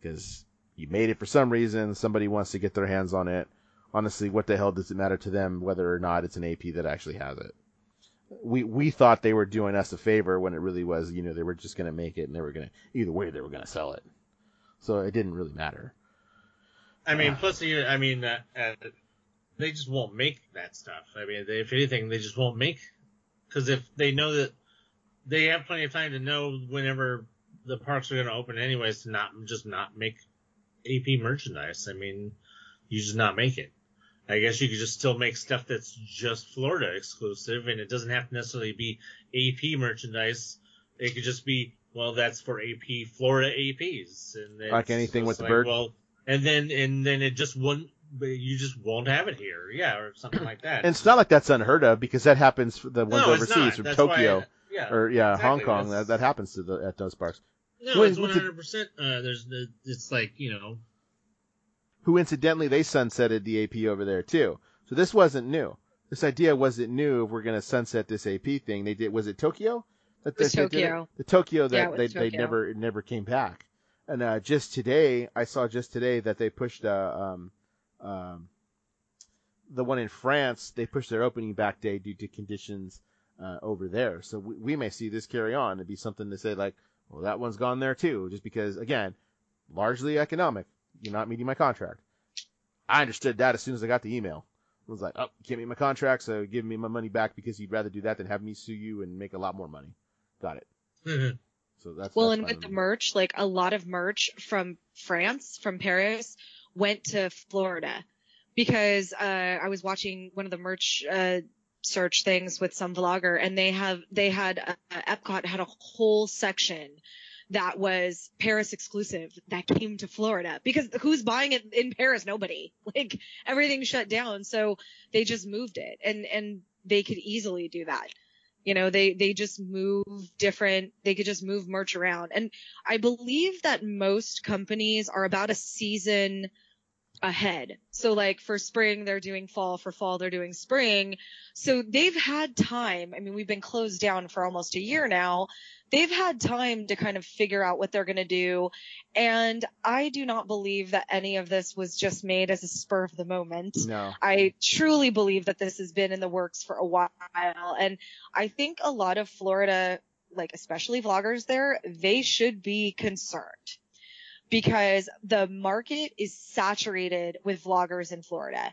Because you made it for some reason, somebody wants to get their hands on it. Honestly, what the hell does it matter to them whether or not it's an AP that actually has it? We we thought they were doing us a favor when it really was, you know, they were just going to make it and they were going to either way they were going to sell it. So it didn't really matter. I mean, Ah. plus, you, I mean, uh, uh, they just won't make that stuff. I mean, they, if anything, they just won't make because if they know that they have plenty of time to know whenever the parks are going to open, anyways, to not just not make AP merchandise. I mean, you just not make it. I guess you could just still make stuff that's just Florida exclusive, and it doesn't have to necessarily be AP merchandise. It could just be, well, that's for AP Florida APs, and Like anything with the bird? Well, and then and then it just wouldn't. You just won't have it here, yeah, or something like that. And it's not like that's unheard of because that happens for the ones no, overseas from That's Tokyo why, yeah, or yeah, exactly. Hong Kong. That that happens to the at those parks. No, Wait, it's we one hundred percent. Uh, there's the, it's like you know, who incidentally they sunsetted the AP over there too. So this wasn't new. This idea wasn't new. If we're going to sunset this AP thing, they did. Was it Tokyo? That It was they? Tokyo. The Tokyo that it they was they never it never came back. And uh, just today, I saw just today that they pushed a um, Um, the one in France, they pushed their opening back day due to conditions uh, over there. So we, we may see this carry on and be something to say like, well, that one's gone there too, just because again, largely economic. You're not meeting my contract. I understood that as soon as I got the email. I was like, oh, you can't meet my contract, so give me my money back because you'd rather do that than have me sue you and make a lot more money. Got it. So that's Well, that's and with the me. merch, like a lot of merch from France, from Paris, went to Florida because uh, I was watching one of the merch uh, search things with some vlogger, and they have they had uh, Epcot had a whole section that was Paris exclusive that came to Florida because who's buying it in Paris? Nobody. Like everything shut down, so they just moved it, and and they could easily do that. You know, they, they just move different, they could just move merch around. And I believe that most companies are about a season ahead. So like for spring, they're doing fall, for fall, they're doing spring. So they've had time. I mean, we've been closed down for almost a year now. They've had time to kind of figure out what they're going to do. And I do not believe that any of this was just made as a spur of the moment. No. I truly believe that this has been in the works for a while. And I think a lot of Florida, like especially vloggers there, they should be concerned because the market is saturated with vloggers in Florida.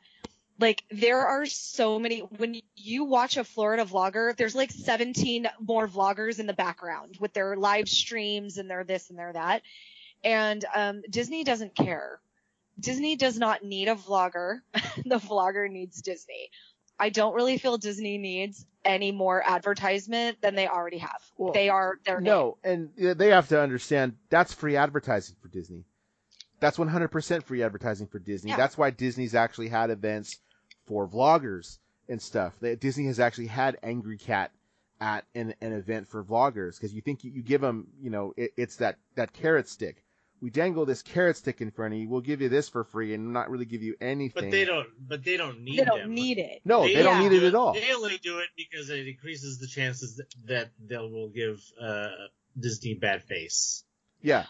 Like there are so many, when you watch a Florida vlogger, there's like 17 more vloggers in the background with their live streams and their this and their that. And, um, Disney doesn't care. Disney does not need a vlogger. the vlogger needs Disney. I don't really feel Disney needs any more advertisement than they already have. Well, they are their name. No, and uh, they have to understand that's free advertising for Disney. That's 100% free advertising for Disney. Yeah. That's why Disney's actually had events for vloggers and stuff. They, Disney has actually had Angry Cat at an, an event for vloggers because you think you, you give them, you know, it, it's that, that carrot stick. We dangle this carrot stick in front of you. We'll give you this for free and not really give you anything. But they don't. But they don't need. They don't them. need it. No, they, They don't yeah. need it at all. They only do it because it increases the chances that, that they will give uh, Disney bad face. Yeah.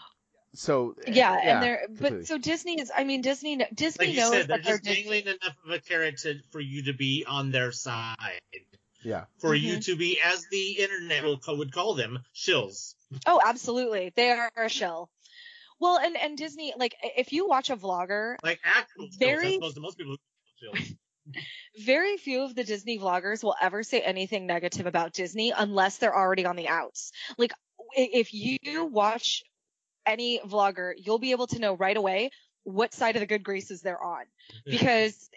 So Yeah, and they're completely. but so Disney is. I mean, Disney. kn- Disney Like you knows said, they're that they're just dangling enough of a carrot to, for you to be on their side. yeah. For you Mhm. to be, as the internet will, would call them, shills. Oh, absolutely. They are a shill. Well, and and Disney, like, if you watch a vlogger, Like actual Very- as to most people who call shills. very few of the Disney vloggers will ever say anything negative about Disney unless they're already on the outs. Like, if you watch any vlogger, you'll be able to know right away what side of the good graces they're on. because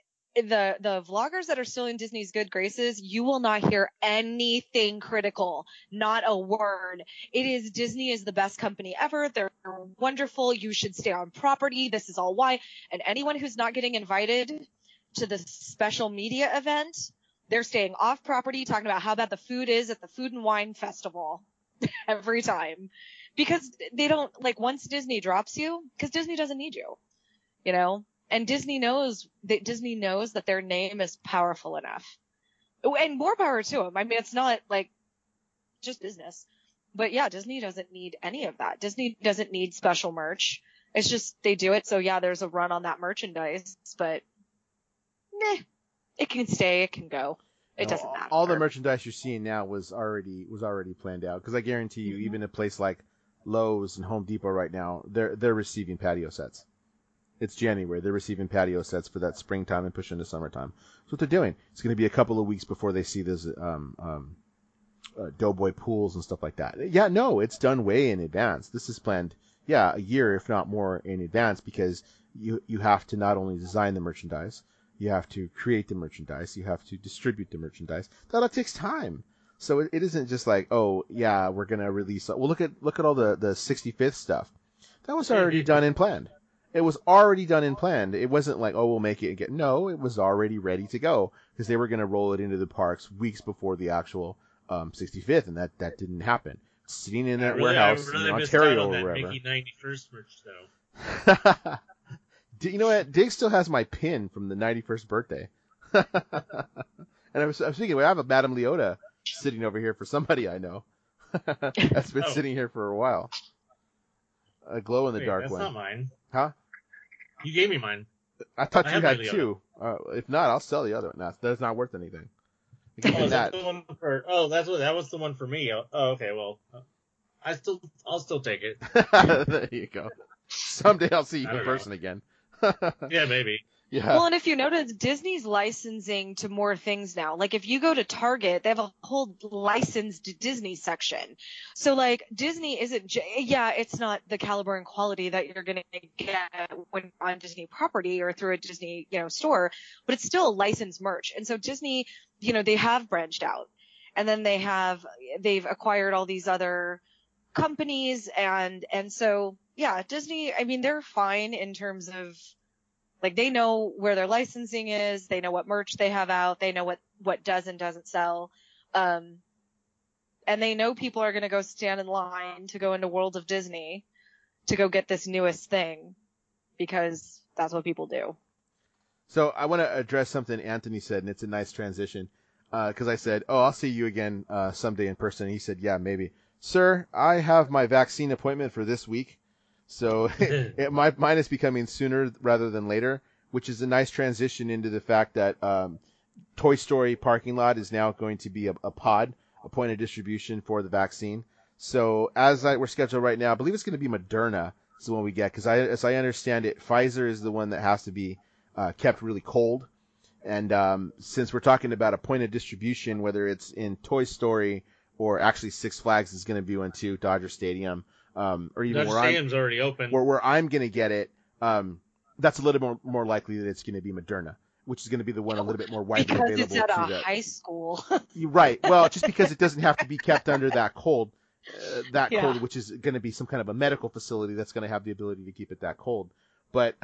the the vloggers that are still in Disney's good graces, you will not hear anything critical, not a word. It is Disney is the best company ever. They're wonderful. You should stay on property. This is all why. And anyone who's not getting invited to the special media event, they're staying off property, talking about how bad the food is at the Food and Wine Festival every time. Because they don't like once Disney drops you, because Disney doesn't need you you know and disney knows that disney knows that their name is powerful enough. Oh, and more power to them i mean it's not like just business. But yeah disney doesn't need any of that. Disney doesn't need special merch. It's just they do it so yeah there's a run on that merchandise but meh, it can stay it can go. It No, doesn't matter. All the merchandise you're seeing now was already was already planned out. Because I guarantee you, Mhm. even a place like Lowe's and Home Depot right now, they're they're receiving patio sets. It's January. They're receiving patio sets for that springtime and push into summertime. That's what they're doing. It's going to be a couple of weeks before they see those um, um, uh, Doughboy pools and stuff like that. Yeah, no, it's done way in advance. This is planned, yeah, a year if not more in advance because you you have to not only design the merchandise, you have to create the merchandise, you have to distribute the merchandise. That all takes time. So it, it isn't just like, oh yeah, we're gonna release. Well, look at look at all the the 65th stuff. That was already done and planned. It was already done and planned. It wasn't like, oh, we'll make it and get. No, it was already ready to go because they were gonna roll it into the parks weeks before the actual um, 65th, and that that didn't happen. Sitting in that really, warehouse really in Ontario on or wherever. Mickey 91st merch though. You know what? Dig still has my pin from the 91st birthday. and I was, I was thinking, well, I have a Madame Leota sitting over here for somebody I know. That's been Oh. sitting here for a while. A glow in the Wait, dark that's one. not mine. Huh? You gave me mine. I thought I you had two. Uh, if not, I'll sell the other one. No, that's not worth anything. Oh, that that. the one for? Oh, that's what that was the one for me. Oh, oh, okay. Well, I still, I'll still take it. there you go. Someday I'll see you in don't know. person again. Yeah, maybe. Yeah. Well, and if you notice, Disney's licensing to more things now. Like if you go to Target, they have a whole licensed Disney section. So like Disney isn't, yeah, it's not the caliber and quality that you're gonna get when on Disney property or through a Disney, you know, store, but it's still licensed merch. And so Disney, you know, they have branched out, and then they have they've acquired all these other companies, and and so yeah, Disney. I mean, they're fine in terms of like they know where their licensing is, they know what merch they have out, they know what what does and doesn't sell. Um and they know people are going to go stand in line to go into World of Disney to go get this newest thing because that's what people do. So I want to address something Anthony said, and it's a nice transition. Uh, Because I said, "Oh, I'll see you again uh, someday in person." And he said, "Yeah, maybe." Sir, I have my vaccine appointment for this week, so it, my, mine is becoming sooner rather than later, which is a nice transition into the fact that um, Toy Story parking lot is now going to be a, a pod, a point of distribution for the vaccine. So as I, we're scheduled right now, I believe it's going to be Moderna is the one we get because I, as I understand it, Pfizer is the one that has to be uh, kept really cold. And um, since we're talking about a point of distribution, whether it's in Toy Story or actually Six Flags is going to be one too, Dodger Stadium, um, or even Dodger where I'm, already open. where, where I'm going to get it, um, that's a little more more likely that it's going to be Moderna, which is going to be the one a little bit more widely Because available it's at to a the. high school. You're right. Well, just because it doesn't have to be kept under that cold, uh, that Yeah. cold, which is going to be some kind of a medical facility that's going to have the ability to keep it that cold. But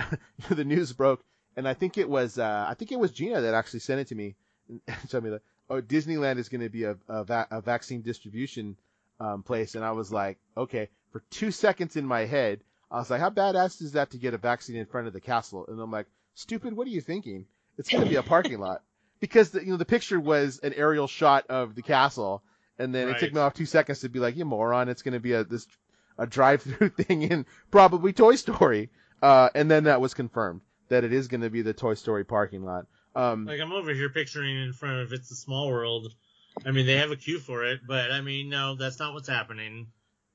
the news broke, and I think it was uh, I think it was Gina that actually sent it to me and told me that oh Disneyland is going to be a a, va- a vaccine distribution um, place, and I was like, okay. For two seconds in my head, I was like, how badass is that to get a vaccine in front of the castle? And I'm like, stupid, what are you thinking? It's going to be a parking lot because the, you know the picture was an aerial shot of the castle, and then it took me off two seconds to be like, you moron, it's going to be a this a drive-through thing in probably Toy Story, uh, and then that was confirmed that it is going to be the Toy Story parking lot. Um, Like I'm over here picturing in front of It's a Small World. I mean, they have a queue for it, but I mean, no, that's not what's happening.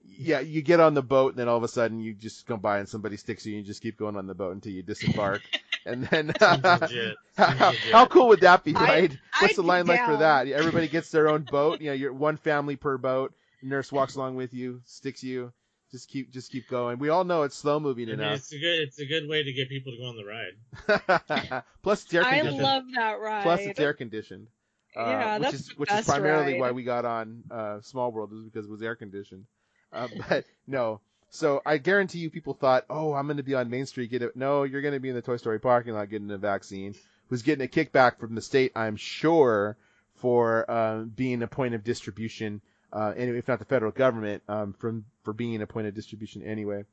Yeah, you get on the boat, and then all of a sudden you just come by and somebody sticks you, and you just keep going on the boat until you disembark, and then Seems legit. how, how- legit. how cool would that be, I- right? What's the I'd be line like for that? Everybody gets their own boat. You know, you're one family per boat. Nurse walks along with you, sticks you. Just keep, just keep going. We all know it's slow moving I mean, enough. it's a good, it's a good way to get people to go on the ride. Plus, it's air I conditioned. love that ride. Plus, it's air conditioned. Uh, Yeah, which that's is the which is primarily ride. why we got on uh, Small World is because it was air conditioned. Uh, but no, so I guarantee you, people thought, oh, I'm going to be on Main Street, get it. No, you're going to be in the Toy Story parking lot getting a vaccine. Who's getting a kickback from the state? I'm sure for uh, being a point of distribution, uh, and if not the federal government, um, from for being a point of distribution anyway.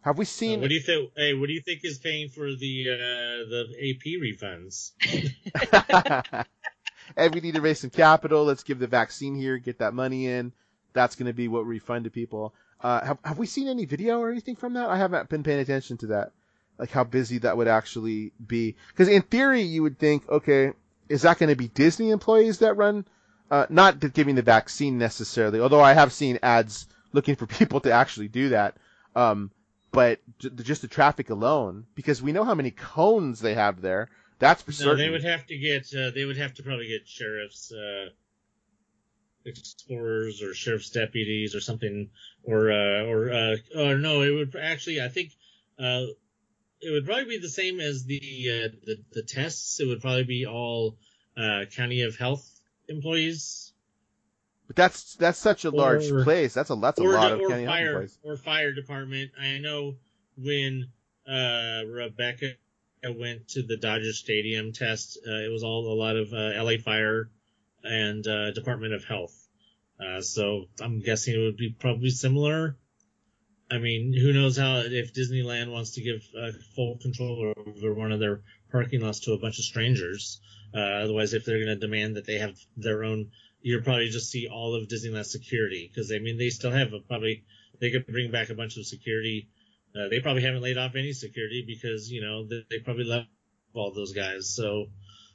Have we seen? what do you think? Hey, what do you think is paying for the uh, the AP refunds? hey, we need to raise some capital. Let's give the vaccine here, get that money in. That's going to be what we refund to people. Uh, have, have we seen any video or anything from that? I haven't been paying attention to that. Like how busy that would actually be. Because in theory, you would think, okay, is that going to be Disney employees that run? Uh, not giving the vaccine necessarily, although I have seen ads looking for people to actually do that. Um, but just the traffic alone, because we know how many cones they have there. That's for No, certain. they would have to get. Uh, they would have to probably get sheriffs, uh, explorers, or sheriff's deputies, or something, or uh, or uh, or no, it would actually. I think uh, it would probably be the same as the uh, the the tests. It would probably be all uh, county of health employees. But that's that's such a large place. That's a that's a or, lot of or county health fire employees. or fire department. I know when uh, Rebecca went to the Dodger Stadium test, uh, it was all a lot of uh, LA Fire and uh, Department of Health. Uh, so I'm guessing it would be probably similar. I mean, who knows how if Disneyland wants to give uh, full control over one of their parking lots to a bunch of strangers. Uh, otherwise, if they're going to demand that they have their own, you'll probably just see all of Disneyland security because I mean they still have a, probably they could bring back a bunch of security. Uh, they probably haven't laid off any security because you know they, they probably left all those guys. So,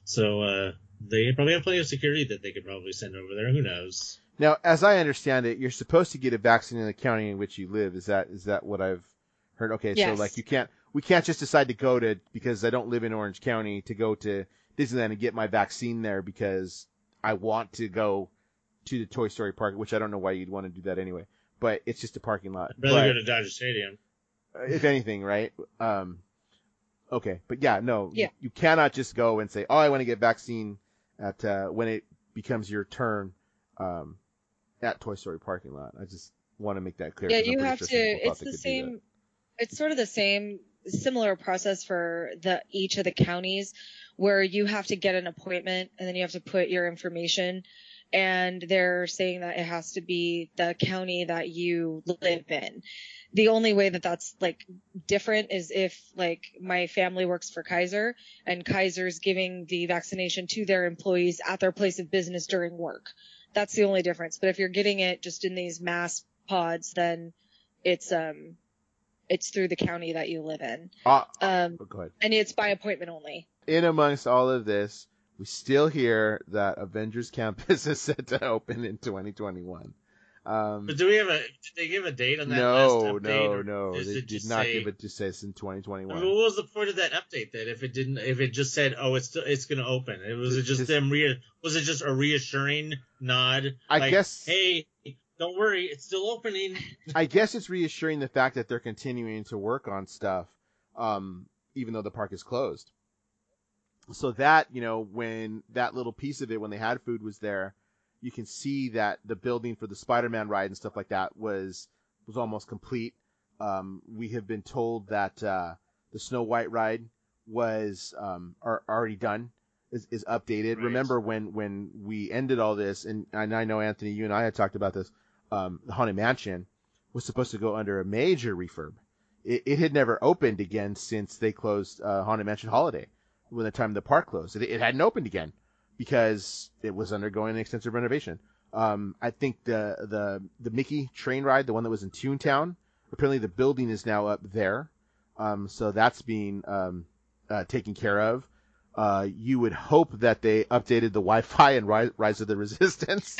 so uh, they probably have plenty of security that they could probably send over there. Who knows? Now, as I understand it, you're supposed to get a vaccine in the county in which you live. Is that is that what I've heard? Okay, Yes. so like you can't we can't just decide to go to because I don't live in Orange County to go to Disneyland and get my vaccine there because I want to go to the Toy Story park, which I don't know why you'd want to do that anyway. But it's just a parking lot. I'd rather But- go to Dodger Stadium. if anything, right? Um, okay, but yeah, no, Yeah. You, you cannot just go and say, "Oh, I want to get vaccine," at uh, when it becomes your turn um, at Toy Story parking lot. I just want to make that clear. Yeah, you have sure to. some people thought It's the could do that. same. It's sort of the same, similar process for the each of the counties, where you have to get an appointment and then you have to put your information, and they're saying that it has to be the county that you live in. The only way that that's like different is if like my family works for Kaiser and Kaiser's giving the vaccination to their employees at their place of business during work. That's the only difference. But if you're getting it just in these mass pods, then it's um it's through the county that you live in. Ah, Um oh, and it's by appointment only. In amongst all of this, we still hear that Avengers Campus is set to open in 2021. Um, But do we have a? Did they give a date on that no, last update? no, no, they it did not say- give it to say it's in 2021. I mean, what was the point of that update then? If it didn't, if it just said, "Oh, it's still, it's going to open," it was it just Just- them re- was it just a reassuring nod? I like, guess- Hey, don't worry, it's still opening. I guess it's reassuring the fact that they're continuing to work on stuff, um, even though the park is closed. So that, you know, when that little piece of it, when they had food was there, you can see that the building for the Spider-Man ride and stuff like that was, was almost complete. Um, we have been told that, uh, the Snow White ride was, um, are already done, is, is updated. Right. Remember when, when we ended all this, and, and I know Anthony, you and I had talked about this, um, the Haunted Mansion was supposed to go under a major refurb. It, it had never opened again since they closed uh, Haunted Mansion Holiday when the time the park closed. It, it hadn't opened again because it was undergoing an extensive renovation. Um, I think the the the Mickey train ride, the one that was in Toontown, apparently the building is now up there, um, so that's being um, uh, taken care of. Uh, you would hope that they updated the Wi-Fi and Rise, Rise of the Resistance.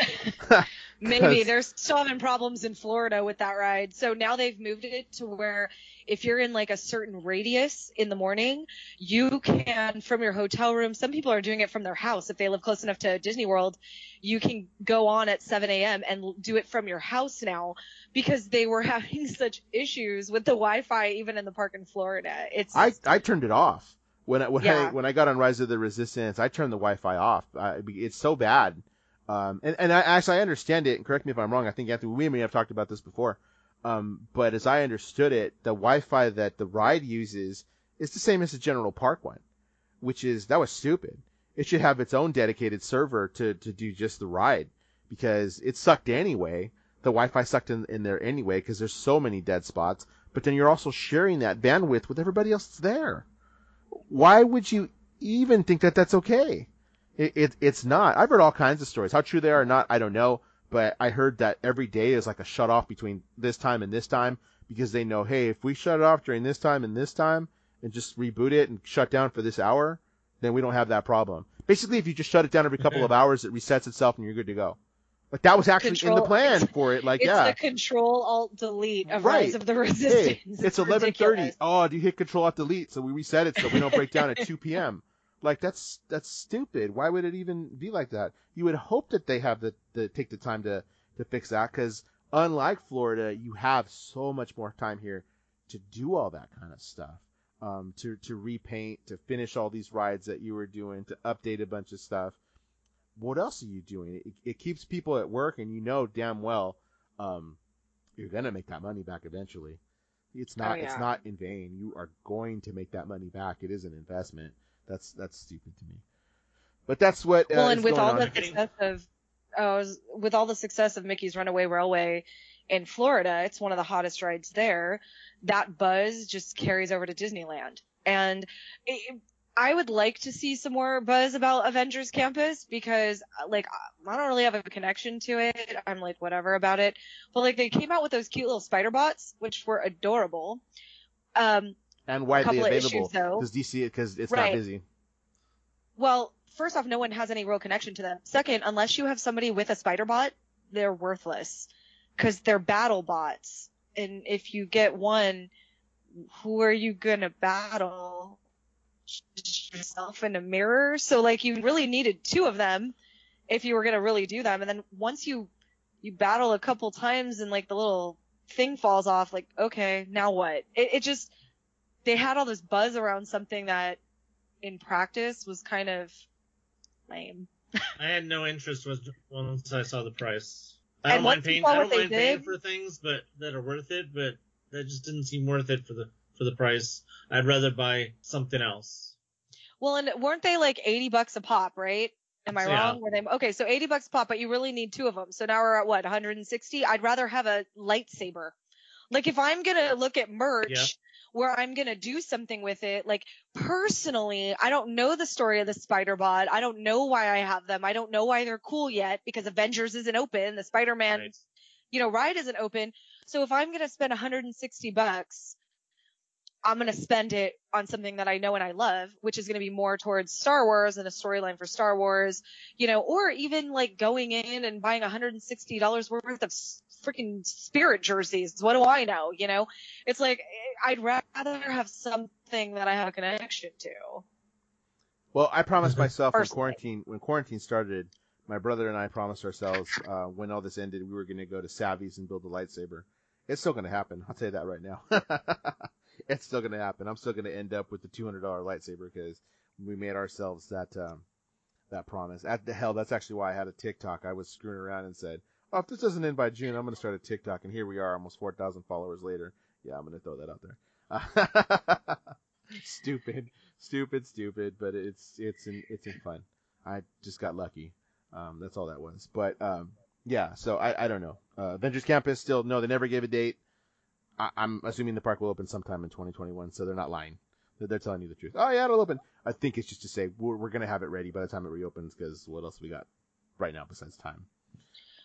Maybe they're still having problems in Florida with that ride. So now they've moved it to where if you're in like a certain radius in the morning, you can from your hotel room. Some people are doing it from their house if they live close enough to Disney World. You can go on at 7 a.m. and do it from your house now because they were having such issues with the Wi-Fi even in the park in Florida. It's I, I turned it off when I, when I when I got on Rise of the Resistance. I turned the Wi-Fi off. I, it's so bad. Um, and and I actually I understand it. And correct me if I'm wrong. I think Anthony we may have talked about this before. Um, but as I understood it, the Wi-Fi that the ride uses is the same as the general park one, which is that was stupid. It should have its own dedicated server to to do just the ride because it sucked anyway. The Wi-Fi sucked in, in there anyway because there's so many dead spots. But then you're also sharing that bandwidth with everybody else that's there. Why would you even think that that's okay? It, it it's not. I've heard all kinds of stories. How true they are or not, I don't know. But I heard that every day is like a shut off between this time and this time because they know, hey, if we shut it off during this time and this time and just reboot it and shut down for this hour, then we don't have that problem. Basically, if you just shut it down every couple of mm-hmm. hours, it resets itself and you're good to go. Like that was actually in the plan for it. Like it's yeah, the Control Alt Delete of Right. Rise of the hey, Resistance. it's eleven thirty. Oh, do you hit Control Alt Delete so we reset it so we don't break down at two p.m. Like that's that's stupid. Why would it even be like that? You would hope that they have the, the take the time to to fix that because unlike Florida, you have so much more time here to do all that kind of stuff. Um, to to repaint, to finish all these rides that you were doing, to update a bunch of stuff. What else are you doing? It, it keeps people at work, and you know damn well um, you're gonna make that money back eventually. It's not. It's yeah. not in vain. You are going to make that money back. It is an investment. That's that's stupid to me. But that's what. Uh, well, and with all the success of, uh, with all the success of Mickey's Runaway Railway in Florida, it's one of the hottest rides there. That buzz just carries over to Disneyland, and it, I would like to see some more buzz about Avengers Campus because, uh, like, I don't really have a connection to it. I'm like whatever about it, but like they came out with those cute little spider bots, which were adorable. Um, And widely available because DC because it's Right. not busy. Well, first off, no one has any real connection to them. Second, unless you have somebody with a spider bot, they're worthless because they're battle bots. And if you get one, who are you gonna battle? Just yourself in a mirror. So like you really needed two of them if you were gonna really do them. And then once you you battle a couple times and like the little thing falls off, like okay, now what? It, it just they had all this buzz around something that in practice was kind of lame. I had no interest was once I saw the price. I don't mind paying. I don't mind paying did- for things, but that are worth it. But that just didn't seem worth it for the for the price. I'd rather buy something else. Well, and weren't they like 80 bucks a pop, right? Am I Yeah. wrong? Were they okay? So 80 bucks a pop, but you really need two of them. So now we're at what 160. I'd rather have a lightsaber. Like if I'm gonna look at merch. Where I'm gonna do something with it, like personally, I don't know the story of the Spider Bot. I don't know why I have them. I don't know why they're cool yet because Avengers isn't open. The Spider Man Right. you know, ride isn't open. So if I'm going to spend 160 bucks, I'm going to spend it on something that I know and I love, which is going to be more towards Star Wars and a storyline for Star Wars, you know, or even like going in and buying $160 worth of freaking spirit jerseys. What do I know? You know, it's like, I'd rather have something that I have a connection to. Well, I promised Mhm. myself when quarantine when quarantine started, my brother and I promised ourselves uh, when all this ended, we were going to go to Savi's and build a lightsaber. It's still going to happen. I'll tell you that right now. it's still going to happen. I'm still going to end up with the $200 lightsaber because we made ourselves that um, that promise. At the hell, that's actually why I had a TikTok. I was screwing around and said, "Oh, if this doesn't end by June, I'm going to start a TikTok." And here we are, almost 4,000 followers later. Yeah, I'm going to throw that out there. stupid, stupid, stupid, but it's it's it's fun. I just got lucky. Um, that's all that was. But um, yeah, so I, I don't know. Uh, Avengers Campus still no, they never gave a date. I, I'm assuming the park will open sometime in 2021, so they're not lying. They're, they're telling you the truth. Oh yeah, it'll open. I think it's just to say we're, we're gonna have it ready by the time it reopens because what else we got right now besides time?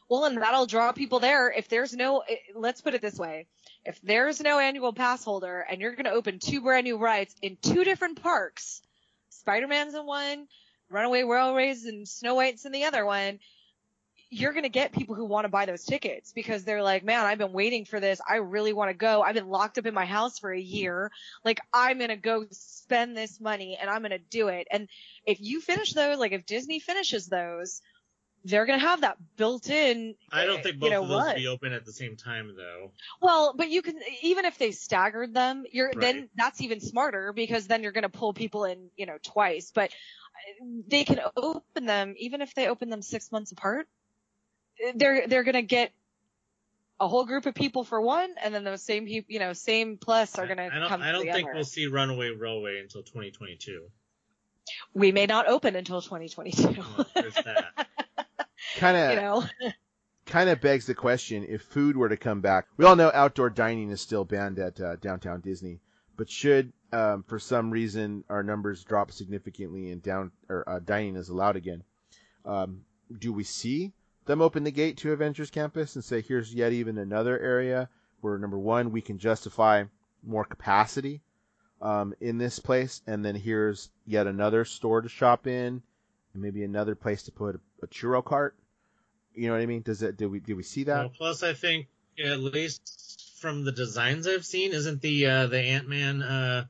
Well, and that'll draw people there. If there's no, eh, let's put it this way. If there's no annual pass holder and you're going to open two brand new rides in two different parks, Spider-Man's in one, Runaway Railways and Snow White's in the other one, you're going to get people who want to buy those tickets because they're like, man, I've been waiting for this. I really want to go. I've been locked up in my house for a year. Like, I'm going to go spend this money and I'm going to do it. And if you finish those, like if Disney finishes those, they're going to have that built in. I don't think you both know of those what? will be open at the same time, though. Well, but you can even if they staggered them, you're then that's even smarter because then you're going to pull people in, you know, twice. But they can open them even if they open them six months apart. They're they're going to get a whole group of people for one, and then those same people, you know, same plus are going to I don't. come I don't together. think we'll see Runaway Railway until 2022. We may not open until 2022. Well, there's that. Kind of you know, kind of begs the question if food were to come back. We all know outdoor dining is still banned at uh, downtown Disney, but should um, for some reason our numbers drop significantly and down or uh, dining is allowed again, um, do we see them open the gate to Avengers Campus and say here's yet even another area where number one we can justify more capacity um, in this place, and then here's yet another store to shop in, and maybe another place to put a, a churro cart. You know what I mean? Does it? Do we? Do we see that? Well, plus, I think at least from the designs I've seen, isn't the uh, the Ant Man uh,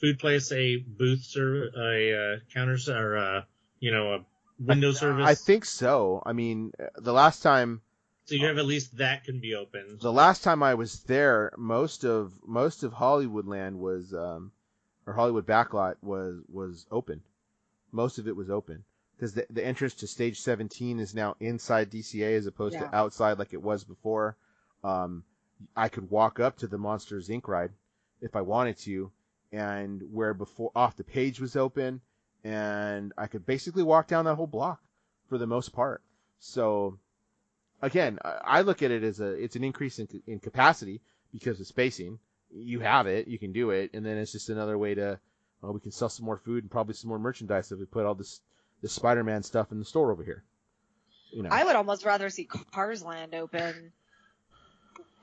food place a booth or a uh, counter or uh, you know a window service? I think so. I mean, the last time so. You have at least that can be open. the last time I was there, most of most of Hollywoodland was um, or Hollywood backlot was was open. Most of it was open because the the entrance to stage 17 is now inside DCA as opposed Yeah. to outside like it was before. Um, I could walk up to the Monsters Inc. ride if I wanted to, and where before off the page was open, and I could basically walk down that whole block for the most part. So again, I look at it as a it's an increase in in capacity because of spacing. You have it, you can do it, and then it's just another way to well, we can sell some more food and probably some more merchandise if we put all this this Spider-Man stuff in the store over here. You know, I would almost rather see Cars Land open.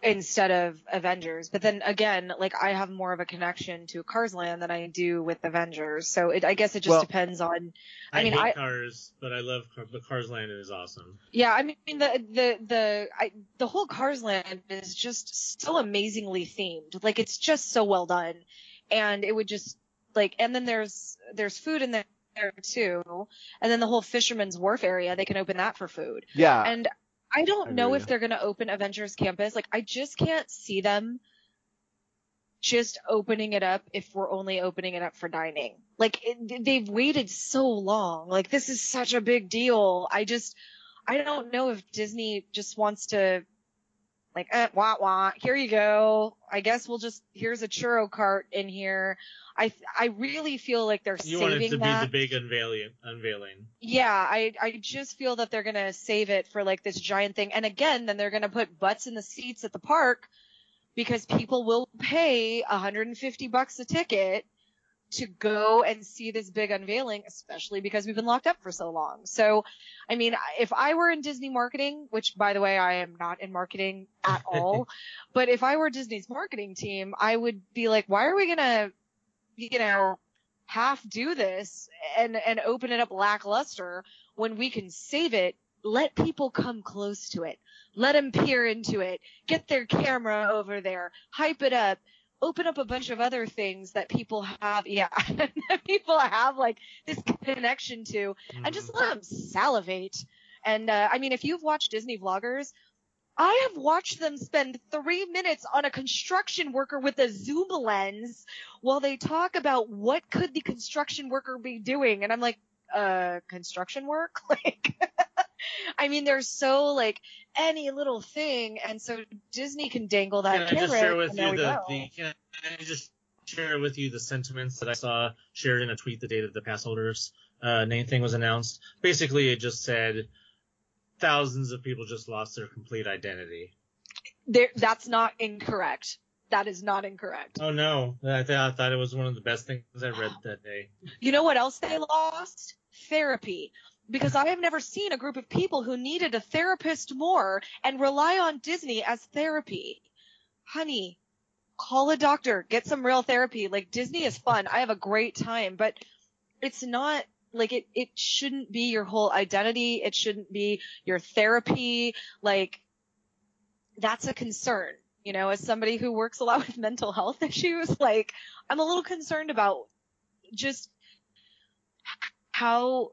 Instead of Avengers. But then again, like I have more of a connection to Cars Land than I do with Avengers. So it, I guess it just Well- depends on. I, I mean, hate I- Cars, but I love Car- but Cars Land is awesome. Yeah, I mean the the the I, the whole Cars Land is just so amazingly themed. Like it's just so well done, and it would just like and then there's there's food in there too, and then the whole Fisherman's Wharf area they can open that for food. Yeah. And I don't I know if they're going to open Avengers Campus. Like, I just can't see them just opening it up if we're only opening it up for dining. Like, it, they've waited so long. Like, this is such a big deal. I just, I don't know if Disney just wants to, like, eh, wah wah, here you go. I guess we'll just, here's a churro cart in here. I, I really feel like they're You want saving it to that. be the big unveiling. Unveiling. Yeah, I I just feel that they're gonna save it for like this giant thing, and again, then they're gonna put butts in the seats at the park because people will pay 150 bucks a ticket to go and see this big unveiling, especially because we've been locked up for so long. So, I mean, if I were in Disney marketing, which by the way, I am not in marketing at all, but if I were Disney's marketing team, I would be like, why are we gonna, you know, half do this and and open it up lackluster when we can save it? Let people come close to it. Let them peer into it. Get their camera over there. Hype it up open up a bunch of other things that people have yeah that people have like this connection to and just let them salivate and uh, i mean if you've watched disney vloggers I have watched them spend three minutes on a construction worker with a zoom lens while they talk about what could the construction worker be doing. And I'm like, uh, construction work? Like, I mean, they're so like any little thing. And so Disney can dangle that Can I just share with you the, the can I just share with you the sentiments that I saw shared in a tweet the day that the pass holders uh, name thing was announced? Basically, it just said thousands of people just lost their complete identity. There, that's not incorrect. That is not incorrect. Oh no, I, th- I thought it was one of the best things I read that day. You know what else they lost? Therapy. Because I have never seen a group of people who needed a therapist more and rely on Disney as therapy. Honey, call a doctor, get some real therapy. Like Disney is fun. I have a great time, but it's not like it, it shouldn't be your whole identity. It shouldn't be your therapy. Like that's a concern. You know, as somebody who works a lot with mental health issues, like I'm a little concerned about just how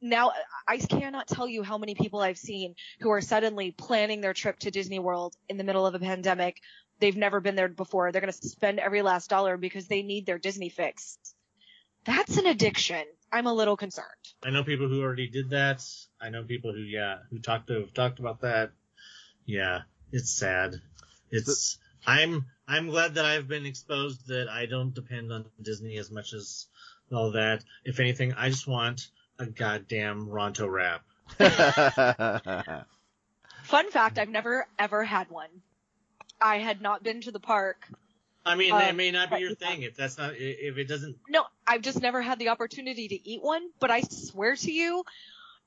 now I cannot tell you how many people I've seen who are suddenly planning their trip to Disney World in the middle of a pandemic. They've never been there before. They're going to spend every last dollar because they need their Disney fix. That's an addiction. I'm a little concerned. I know people who already did that. I know people who yeah who talked to have talked about that. Yeah, it's sad. It's I'm I'm glad that I've been exposed that I don't depend on Disney as much as all that. If anything, I just want a goddamn Ronto wrap. Fun fact, I've never ever had one. I had not been to the park. I mean, Um, it may not be your thing if that's not if it doesn't. No, I've just never had the opportunity to eat one, but I swear to you,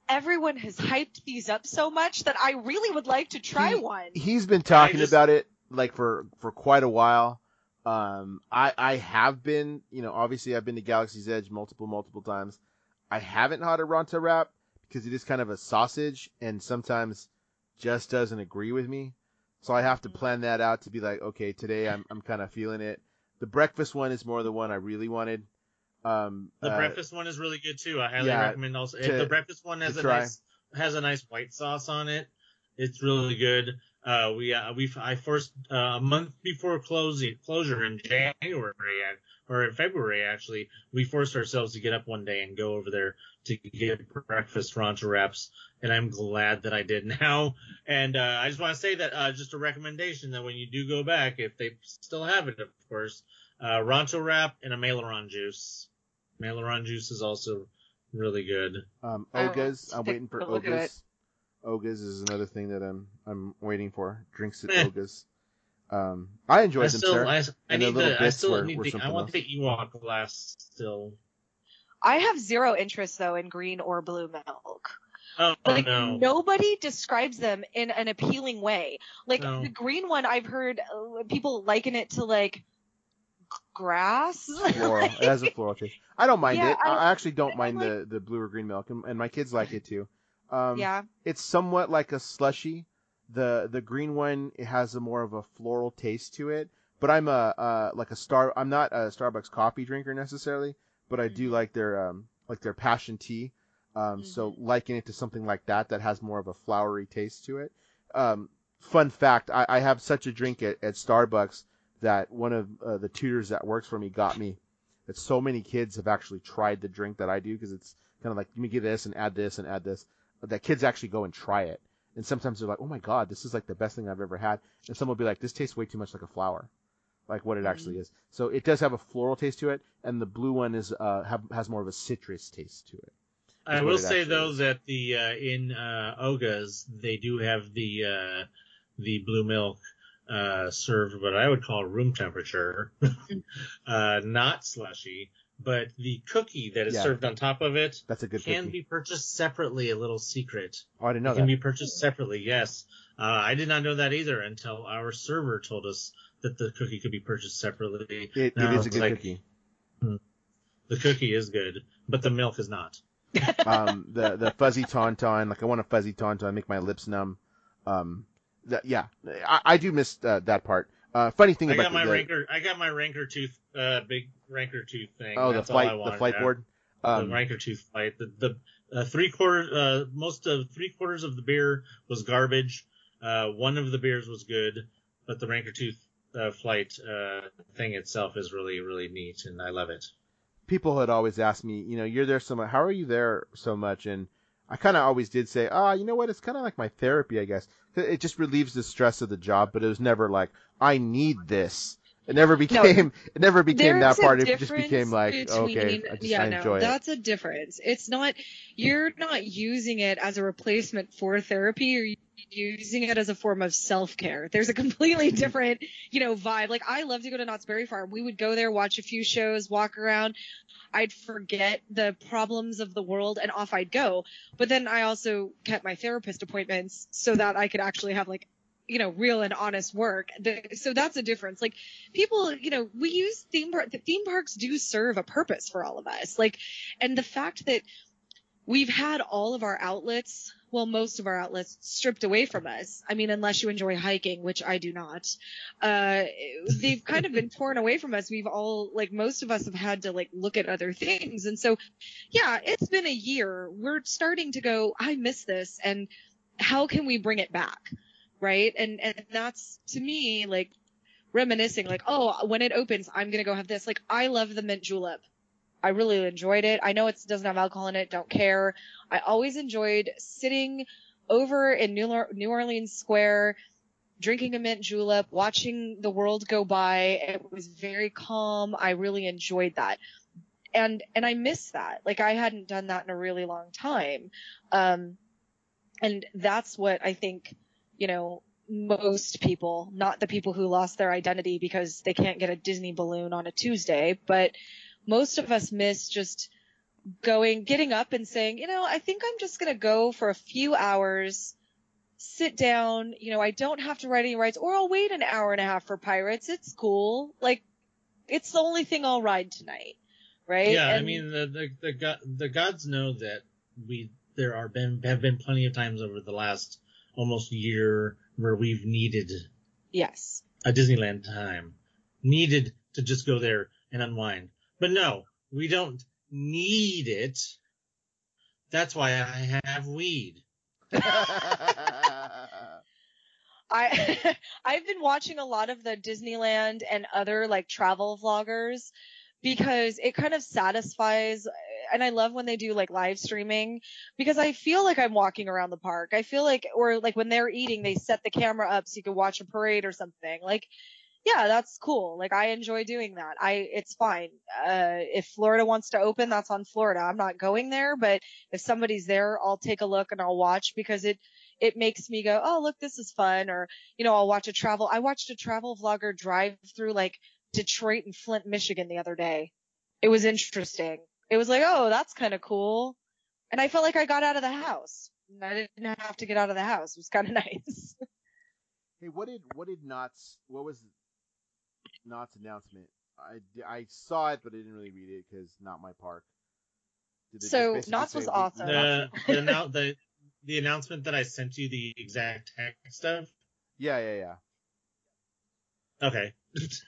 everyone has hyped these up so much that I really would like to try He- one. He's been talking just- about it like for for quite a while. Um, I I have been, you know, obviously I've been to Galaxy's Edge multiple multiple times. I haven't had a Ronto wrap because it is kind of a sausage and sometimes just doesn't agree with me. So I have to plan that out to be like, okay, today I'm I'm kind of feeling it. The breakfast one is more the one I really wanted. Um, The uh, breakfast one is really good too. I highly yeah, recommend also. to- the breakfast one has a try. nice has a nice white sauce on it. It's really good. Uh, we uh, we I forced uh, a month before closing closure in January or in February actually we forced ourselves to get up one day and go over there to get breakfast Ronto wraps, and I'm glad that I did now. And uh, I just want to say that uh, just a recommendation that when you do go back, if they still have it, of course, uh, Ronto wrap and a Meiloorun juice. Meiloorun juice is also really good. Um, I will Oga's. I'm waiting for a look. Oga's. Oga's is another thing that I'm I'm waiting for. Drinks at. Oga's. Um, I enjoyed I them, still, sir. I, I And the need the, I bits still were- need the, I something want the Ewok glass still. I have zero interest though in green or blue milk. Oh, like no. nobody describes them in an appealing way. Like No. the green one, I've heard uh, people liken it to like grass. Floral. it has a floral taste. I don't mind Yeah, it. I, I- I actually don't mind like- the, the blue or green milk, and, and my kids like it too. Um, yeah. It's somewhat like a slushy. The the green one it has a more of a floral taste to it. But I'm a uh, like a star. I'm not a Starbucks coffee drinker necessarily, but I do Mhm. like their um like their passion tea. Um, so Mm-hmm. liken it to something like that that has more of a flowery taste to it. Um, fun fact: I, I have such a drink at, at Starbucks that one of uh, the tutors that works for me got me. That so many kids have actually tried the drink that I do because it's kind of like let me get this and add this and add this. That kids actually go and try it, and sometimes they're like, "Oh my god, this is like the best thing I've ever had," and some will be like, "This tastes way too much like a flower." Like what it actually is. So it does have a floral taste to it, and the blue one is uh have, has more of a citrus taste to it. I will it say actually though is. that the uh, in uh, Oga's they do have the uh, the blue milk uh, served what I would call room temperature, uh, not slushy. But the cookie that is Yeah. served on top of it That's a good can cookie. be purchased separately. A little secret. oh, I didn't know it can be purchased separately. Yes, uh, I did not know that either until our server told us that the cookie could be purchased separately. It, it is a good like- cookie. The cookie is good, but the milk is not. um, the the fuzzy tauntaun, like I want a fuzzy tauntaun, make my lips numb. Um, that, yeah, I, I do miss uh, that part. Uh, funny thing I about got my the, Rancor. I got my Rancor tooth, uh, big Rancor tooth thing. oh the That's I flight the flight Yeah. board. the Um, Rancor tooth flight. The, the uh, three quarter, uh, most of three quarters of the beer was garbage. Uh, one of the beers was good, but the Rancor tooth uh, flight uh, thing itself is really really neat, and I love it. people had always asked me, you know, you're there so much. How are you there so much? And I kind of always did say, ah, you know what? It's kind of like my therapy, I guess. It just relieves the stress of the job, but it was never like I need this. It never became. it never became that part. It just became like, between- okay, I just yeah, I no, enjoy it. that's a difference. It's not you're not using it as a replacement for therapy. Using it as a form of self care. There's a completely different, you know, vibe. Like I love to go to Knott's Berry Farm. We would go there, watch a few shows, walk around. I'd forget the problems of the world and off I'd go. But then I also kept my therapist appointments so that I could actually have like you know, real and honest work. The, so that's a difference. Like people, you know, we use theme park, the theme parks do serve a purpose for all of us. Like, and the fact that we've had all of our outlets, well, most of our outlets stripped away from us. I mean, unless you enjoy hiking, which I do not, uh, they've kind of been torn away from us. We've all, like, most of us have had to, like, look at other things. And so, yeah, it's been a year. We're starting to go, I miss this. And how can we bring it back? Right. And, and that's to me, like, reminiscing, like, oh, when it opens, I'm going to go have this. Like, I love the mint julep. I really enjoyed it. I know it doesn't have alcohol in it. Don't care. I always enjoyed sitting over in New, New Orleans Square, drinking a mint julep, watching the world go by. It was very calm. I really enjoyed that. And, and I miss that. Like I hadn't done that in a really long time. Um, and that's what I think, you know, most people, not the people who lost their identity because they can't get a Disney balloon on a Tuesday, but most of us miss just going, getting up and saying, you know, I think I'm just going to go for a few hours, sit down, you know, I don't have to write any rides or I'll wait an hour and a half for pirates. It's cool. Like it's the only thing I'll ride tonight. Right. Yeah, I mean the the the, go- the gods know that we there are been have been plenty of times over the last almost year where we've needed yes. a Disneyland time, needed to just go there and unwind. But no, we don't need it. That's why I have weed. I I've been watching a lot of the Disneyland and other like travel vloggers because it kind of satisfies and I love when they do like live streaming because I feel like I'm walking around the park. I feel like or like when they're eating they set the camera up so you can watch a parade or something. Like yeah, that's cool. Like I enjoy doing that. I it's fine. Uh if Florida wants to open, that's on Florida. I'm not going there, but if somebody's there, I'll take a look and I'll watch because it it makes me go, oh, look, this is fun. Or, you know, I'll watch a travel. I watched a travel vlogger drive through like Detroit and Flint, Michigan the other day. It was interesting. It was like, oh, that's kind of cool. And I felt like I got out of the house, I didn't have to get out of the house. It was kind of nice. Hey, what did what did Knott's what was Knott's announcement? I, I saw it, but I didn't really read it because not my park. Did so Knott's was awesome. The, the, the, the announcement that I sent you the exact text of. Yeah, yeah, yeah. Okay.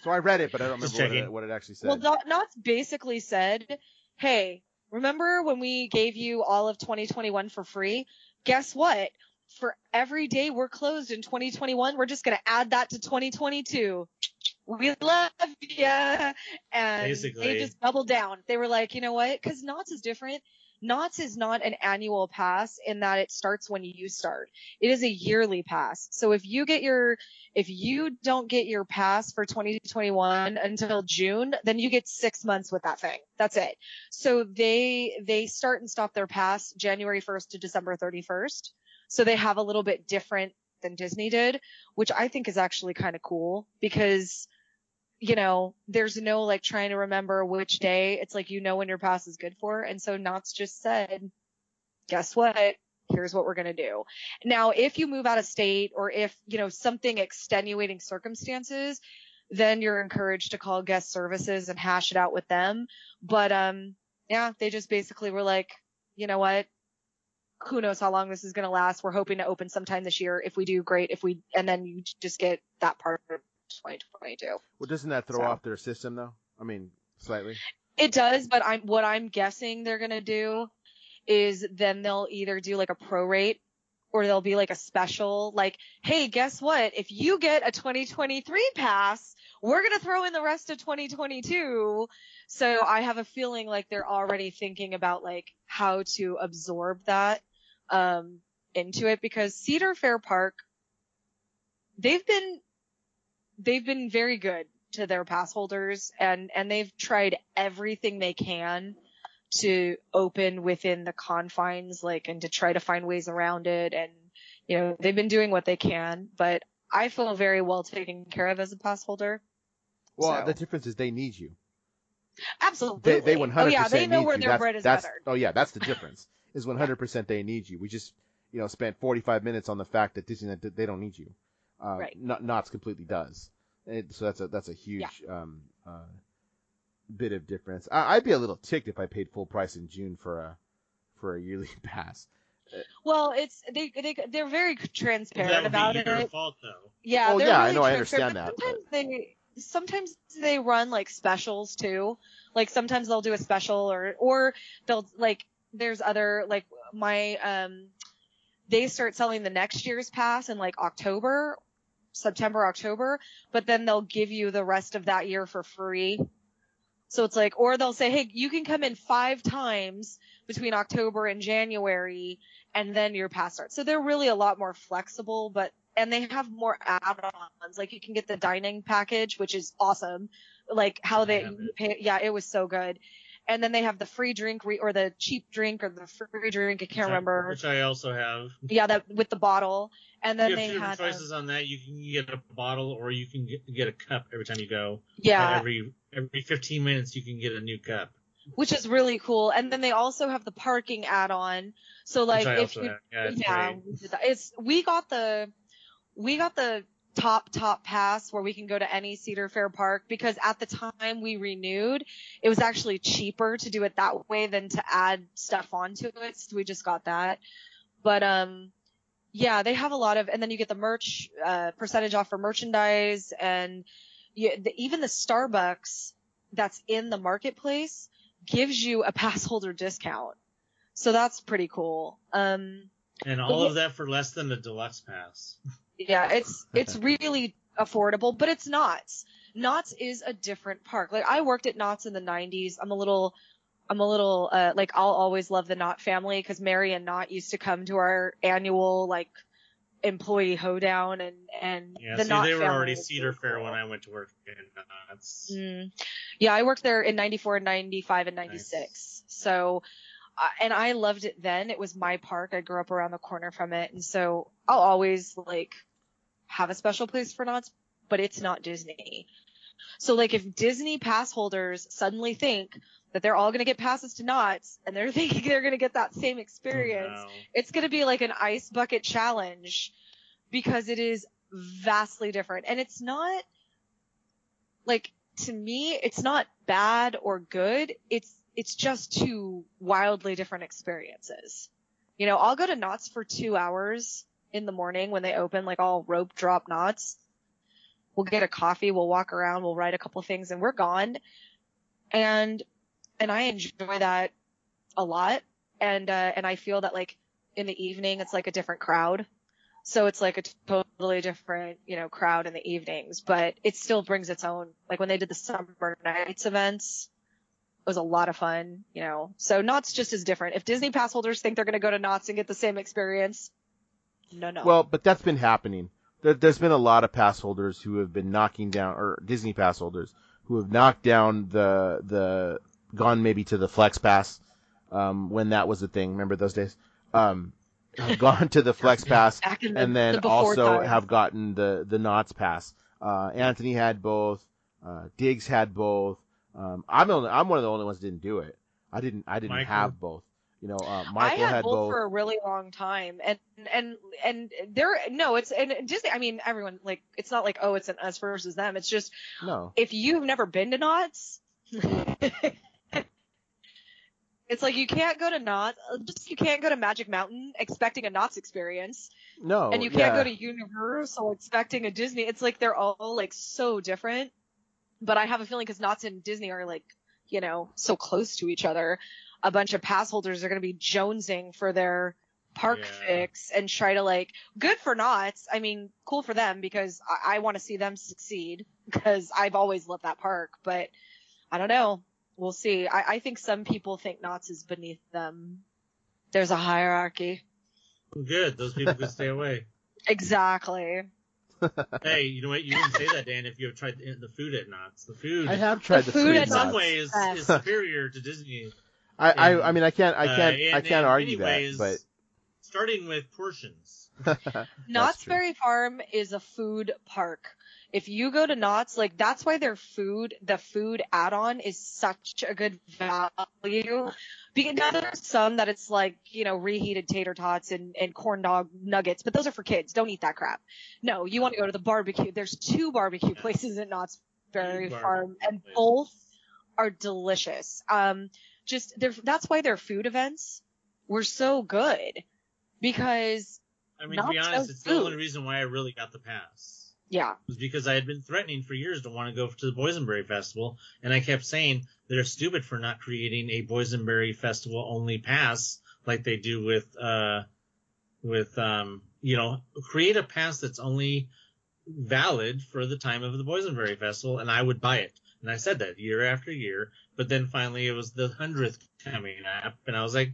so I read it, but I don't remember what it, what it, actually said. Well, Knott's basically said, "Hey, remember when we gave you all of 2021 for free? Guess what? For every day we're closed in 2021, we're just going to add that to 2022." We love ya. And Basically. they just doubled down. They were like, you know what? Cause Knott's is different. Knott's is not an annual pass in that it starts when you start. It is a yearly pass. So if you get your, if you don't get your pass for 2021 until June, then you get six months with that thing. That's it. So they, they start and stop their pass January 1st to December 31st. So they have a little bit different than Disney did, which I think is actually kind of cool because you know, there's no like trying to remember which day. It's like you know when your pass is good for. And so Knott's just said, guess what? Here's what we're going to do. Now, if you move out of state or if, you know, something extenuating circumstances, then you're encouraged to call guest services and hash it out with them. But, um, yeah, they just basically were like, you know what? Who knows how long this is going to last? We're hoping to open sometime this year. If we do, great. If we, and then you just get that part of 2022. Well, doesn't that throw so. off their system though? I mean, slightly. It does, but I'm what I'm guessing they're gonna do is then they'll either do like a prorate or there'll be like a special like, hey, guess what? If you get a 2023 pass, we're gonna throw in the rest of 2022. So I have a feeling like they're already thinking about like how to absorb that um into it because Cedar Fair Park they've been they've been very good to their pass holders and, and they've tried everything they can to open within the confines, like, and to try to find ways around it. And, you know, they've been doing what they can, but I feel very well taken care of as a pass holder. Well, so. the difference is they need you. Absolutely. They, they 100% oh yeah, they know where you. their that's, bread is that's, buttered. Oh yeah, that's the difference. Is 100% they need you. We just, you know, spent 45 minutes on the fact that Disneyland they don't need you. Uh, right. Not Knott's completely does. It, so that's a that's a huge yeah. um, uh, bit of difference. I, would be a little ticked if I paid full price in June for a for a yearly pass. Well, it's they they they're very transparent about it. Fault, yeah. Oh yeah, really I know. I understand that. Sometimes but... they sometimes they run like specials too. Like sometimes they'll do a special or or they'll like there's other like my um they start selling the next year's pass in like October September, October, but then they'll give you the rest of that year for free. So it's like, or they'll say, hey, you can come in five times between October and January, and then your pass starts. So they're really a lot more flexible, but and they have more add-ons. Like you can get the dining package, which is awesome. Like how they, pay, yeah, it was so good and then they have the free drink re- or the cheap drink or the free drink. I can't which remember. I, which I also have. Yeah, that with the bottle, and then you they have had choices on that. You can get a bottle or you can get, get a cup every time you go. Yeah. every every 15 minutes you can get a new cup. Which is really cool, and then they also have the parking add-on. So like if you, yeah, yeah it's we got the we got the top top pass where we can go to any Cedar Fair park because at the time we renewed, it was actually cheaper to do it that way than to add stuff onto it. So we just got that. But um yeah, they have a lot of and then you get the merch uh percentage off for merchandise and you, the, even the Starbucks that's in the marketplace gives you a pass holder discount. So that's pretty cool. Um and all of that for less than a deluxe pass. Yeah, it's it's really affordable, but it's Knott's. Knott's is a different park. Like I worked at Knott's in the 90s. I'm a little I'm a little uh like I'll always love the Knott family because Marion Knott used to come to our annual like employee hoedown and and yeah, the see, Knott they were already Cedar Fair when I went to work in Knott's. Mm. Yeah, I worked there in 94 and 95 and 96. Nice. So uh, and I loved it then. It was my park. I grew up around the corner from it. And so I'll always like have a special place for Knott's, but it's not Disney. So like if Disney pass holders suddenly think that they're all going to get passes to Knott's and they're thinking they're going to get that same experience. Oh, no. It's going to be like an ice bucket challenge because it is vastly different. And it's not like to me, it's not bad or good. It's, it's just two wildly different experiences. You know, I'll go to Knott's for two hours in the morning when they open, like I'll rope drop Knott's. We'll get a coffee, we'll walk around, we'll write a couple things and we're gone. And, and I enjoy that a lot. And, uh, and I feel that like in the evening, it's like a different crowd. So it's like a totally different, you know, crowd in the evenings, but it still brings its own, like when they did the summer nights events, it was a lot of fun, you know. So Knott's just as different. If Disney pass holders think they're going to go to Knott's and get the same experience, no, no. Well, but that's been happening. There, there's been a lot of pass holders who have been knocking down, or Disney pass holders who have knocked down the the gone maybe to the Flex Pass um, when that was a thing. Remember those days? Um, have gone to the Flex Pass the, and then the also times. have gotten the the Knott's Pass. Uh, Anthony had both. Uh, Diggs had both. Um, I'm the only, I'm one of the only ones that didn't do it. I didn't I didn't Michael. have both. You know, uh, I had, had both, both. for a really long time, and and and there, no, it's and Disney. I mean, everyone like it's not like oh, it's an us versus them. It's just No, if you've never been to Knott's, it's like you can't go to Knott's, just you can't go to Magic Mountain expecting a Knott's experience, no, and you can't yeah. go to Universal expecting a Disney. It's like they're all like so different. But I have a feeling because Knott's and Disney are like, you know, so close to each other, a bunch of pass holders are going to be jonesing for their park Yeah. fix and try to like, good for Knott's. I mean, cool for them because I, I want to see them succeed because I've always loved that park, but I don't know. We'll see. I, I think some people think Knott's is beneath them. There's a hierarchy. Good. Those people could stay away. Exactly. Hey, you know what? You didn't say that, Dan. If you have tried the, the food at Knott's, the food, I have tried the, food food at in some Knott's. ways, Knott's. is superior to Disney. I, I, I mean, I can't, I Uh, can't, and I can't argue many ways, that, starting with portions. but Knott's. Berry Farm is a food park. If you go to Knott's, like that's why their food, the food add-on is such a good value. Because now there's some that it's like, you know, reheated tater tots and, and corn dog nuggets, but those are for kids. Don't eat that crap. No, you want to go to the barbecue. There's two barbecue Yeah. places at Knott's Berry Farm and both are delicious. Um, just that's why their food events were so good because I mean, to be honest, it's the only reason why I really got the pass. yeah, was because I had been threatening for years to want to go to the Boysenberry Festival, and I kept saying they're stupid for not creating a Boysenberry Festival only pass like they do with uh with um you know create a pass that's only valid for the time of the Boysenberry Festival, and I would buy it. And I said that year after year, but then finally it was the hundredth coming up, and I was like,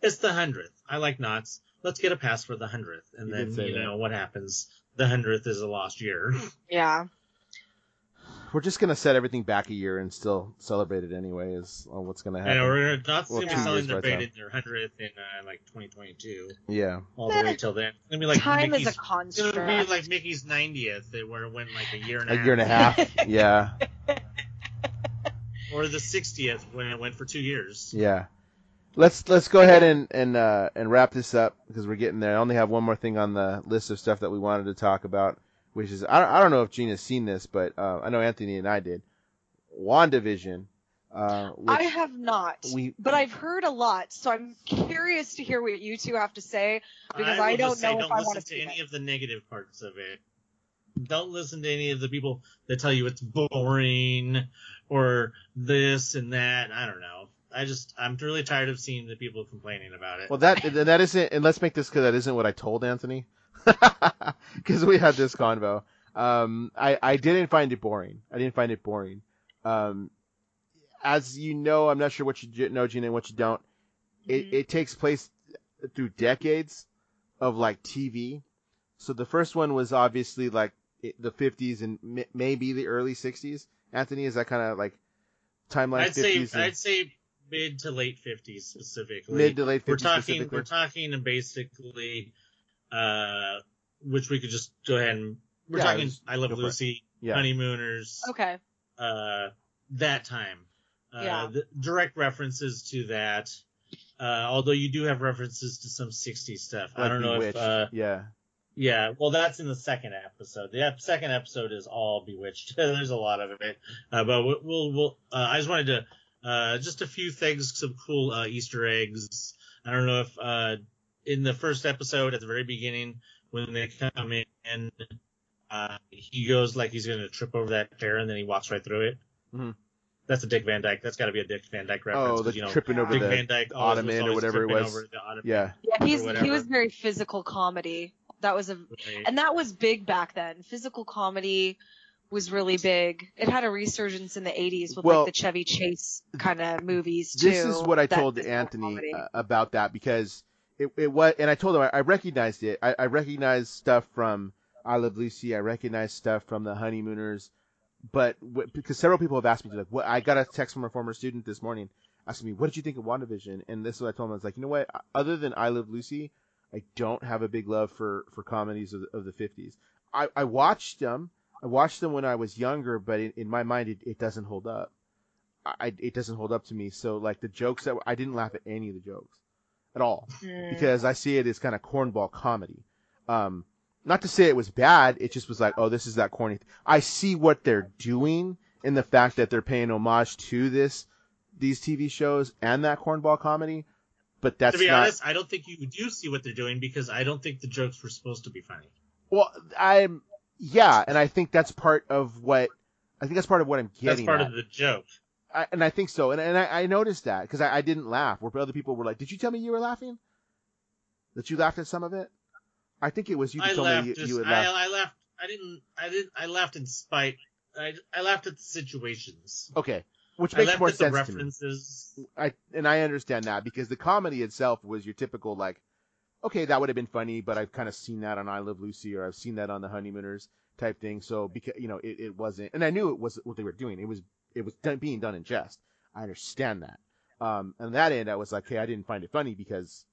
it's the hundredth. I like Knott's. Let's get a pass for the hundredth, and You then you that. know what happens. The hundredth is a lost year. yeah. we're just gonna set everything back a year and still celebrate it anyway. Is uh, what's gonna I happen? know we're not Well, going to two be selling years their the fate in their hundredth in uh, like 2022, yeah, all the way till then. It's gonna be like Time Mickey's, is a it's gonna be like Mickey's 90th, where it went like a year and a, a half, year and a half. yeah, or the 60th when it went for two years. yeah. Let's let's go ahead and and uh, and wrap this up because we're getting there. I only have one more thing on the list of stuff that we wanted to talk about, which is I don't, I don't know if Gina's seen this, but uh, I know Anthony and I did. WandaVision. Uh, I have not, we but I've heard a lot, so I'm curious to hear what you two have to say. Because will I don't just say, know if don't I listen wanna to see any it. of the negative parts of it. Don't listen to any of the people that tell you it's boring or this and that. I don't know. I just I'm really tired of seeing the people complaining about it. Well, that that isn't, and let's make this because that isn't what I told Anthony, because we had this convo. Um, I I didn't find it boring. I didn't find it boring. Um, as you know, I'm not sure what you know, Gina, and what you don't. It Mhm. it takes place through decades of like TV. So the first one was obviously like the 50s and maybe the early 60s. Anthony, is that kind of like timeline I'd say and I'd say mid to late 50s specifically. mid to late 50s we're talking we're talking basically uh which we could just go ahead and we're Yeah, talking just I Love go for it. Lucy, yeah. Honeymooners, Okay. uh that time. uh, Yeah. the direct references to that. Uh, although you do have references to some 60s stuff. I don't know Bewitched. if, uh, yeah. Yeah, well, that's in the second episode. The ep- second episode is all Bewitched. There's a lot of it, uh, but we'll, we'll, we'll uh, I just wanted to, uh, just a few things, some cool uh, Easter eggs. I don't know if uh, in the first episode at the very beginning when they come in, uh, he goes like he's going to trip over that chair and then he walks right through it. Mhm. That's a Dick Van Dyke. That's got to be a Dick Van Dyke reference. Oh, 'cause, the you know, tripping over Dick the Van Dyke always was ottoman or whatever it was. over the ottoman. yeah. Yeah, he's he was very physical comedy. That was a Right. and that was big back then. Physical comedy was really big. It had a resurgence in the 80s with Well, like the Chevy Chase kind of movies too. This is what I told Anthony comedy. uh, about that because it, it was, and I told him I, I recognized it. I, I recognized stuff from I Love Lucy. I recognized stuff from the Honeymooners, but w- because several people have asked me to like, what I got a text from a former student this morning asking me, "What did you think of WandaVision?" And this is what I told him. I was like, you know what? Other than I Love Lucy, I don't have a big love for for comedies of, the- of the 50s. I, I watched them. I watched them when I was younger, but in, in my mind, it, it doesn't hold up. I, it doesn't hold up to me. So like the jokes that I didn't laugh at any of the jokes at all Mm. because I see it as kind of cornball comedy. Um, not to say it was bad. It just was like, oh, this is that corny. Th-. I see what they're doing in the fact that they're paying homage to this, these TV shows and that cornball comedy. But that's to be not. honest, I don't think you do see what they're doing because I don't think the jokes were supposed to be funny. Well, I'm yeah, and I think that's part of what I think that's part of what I'm getting. That's part at. of the joke. I, and I think so. And, and I, I noticed that because I, I didn't laugh. Where other people were like, "Did you tell me you were laughing? That you laughed at some of it?" I think it was you that I told laughed. me you, just, you laugh. I laughed. I didn't. I didn't. I laughed in spite. I, I laughed at the situations. Okay, which I makes more sense to me. I and I understand that because the comedy itself was your typical like, okay, that would have been funny, but I've kind of seen that on I Love Lucy or I've seen that on The Honeymooners type thing. So because you know it, it wasn't, and I knew it was what they were doing. It was it was done, being done in jest. I understand that. Um, on that end, I was like, hey, I didn't find it funny because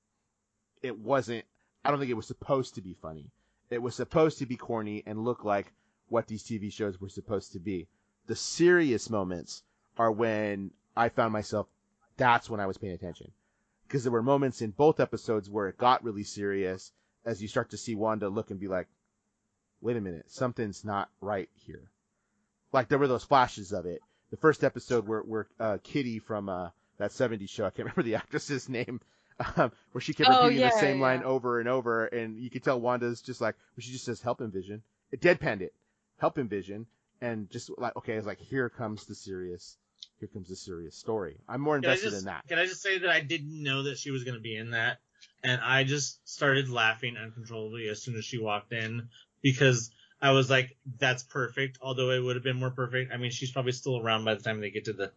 it wasn't. I don't think it was supposed to be funny. It was supposed to be corny and look like what these TV shows were supposed to be. The serious moments are when I found myself. That's when I was paying attention because there were moments in both episodes where it got really serious as you start to see Wanda look and be like, wait a minute, something's not right here. Like there were those flashes of it. The first episode where, where uh, Kitty from uh, that 70s show, I can't remember the actress's name, um, where she kept Oh, repeating yeah, the same line over and over, and you could tell Wanda's just like, well, she just says, help him, Vision. It deadpanned it. Help him, Vision. And just like, okay, it's like, here comes the serious, here comes the serious story. I'm more invested just in that. can I just say that I didn't know that she was going to be in that, and I just started laughing uncontrollably as soon as she walked in because I was like, "That's perfect." Although it would have been more perfect. I mean, she's probably still around by the time they get to the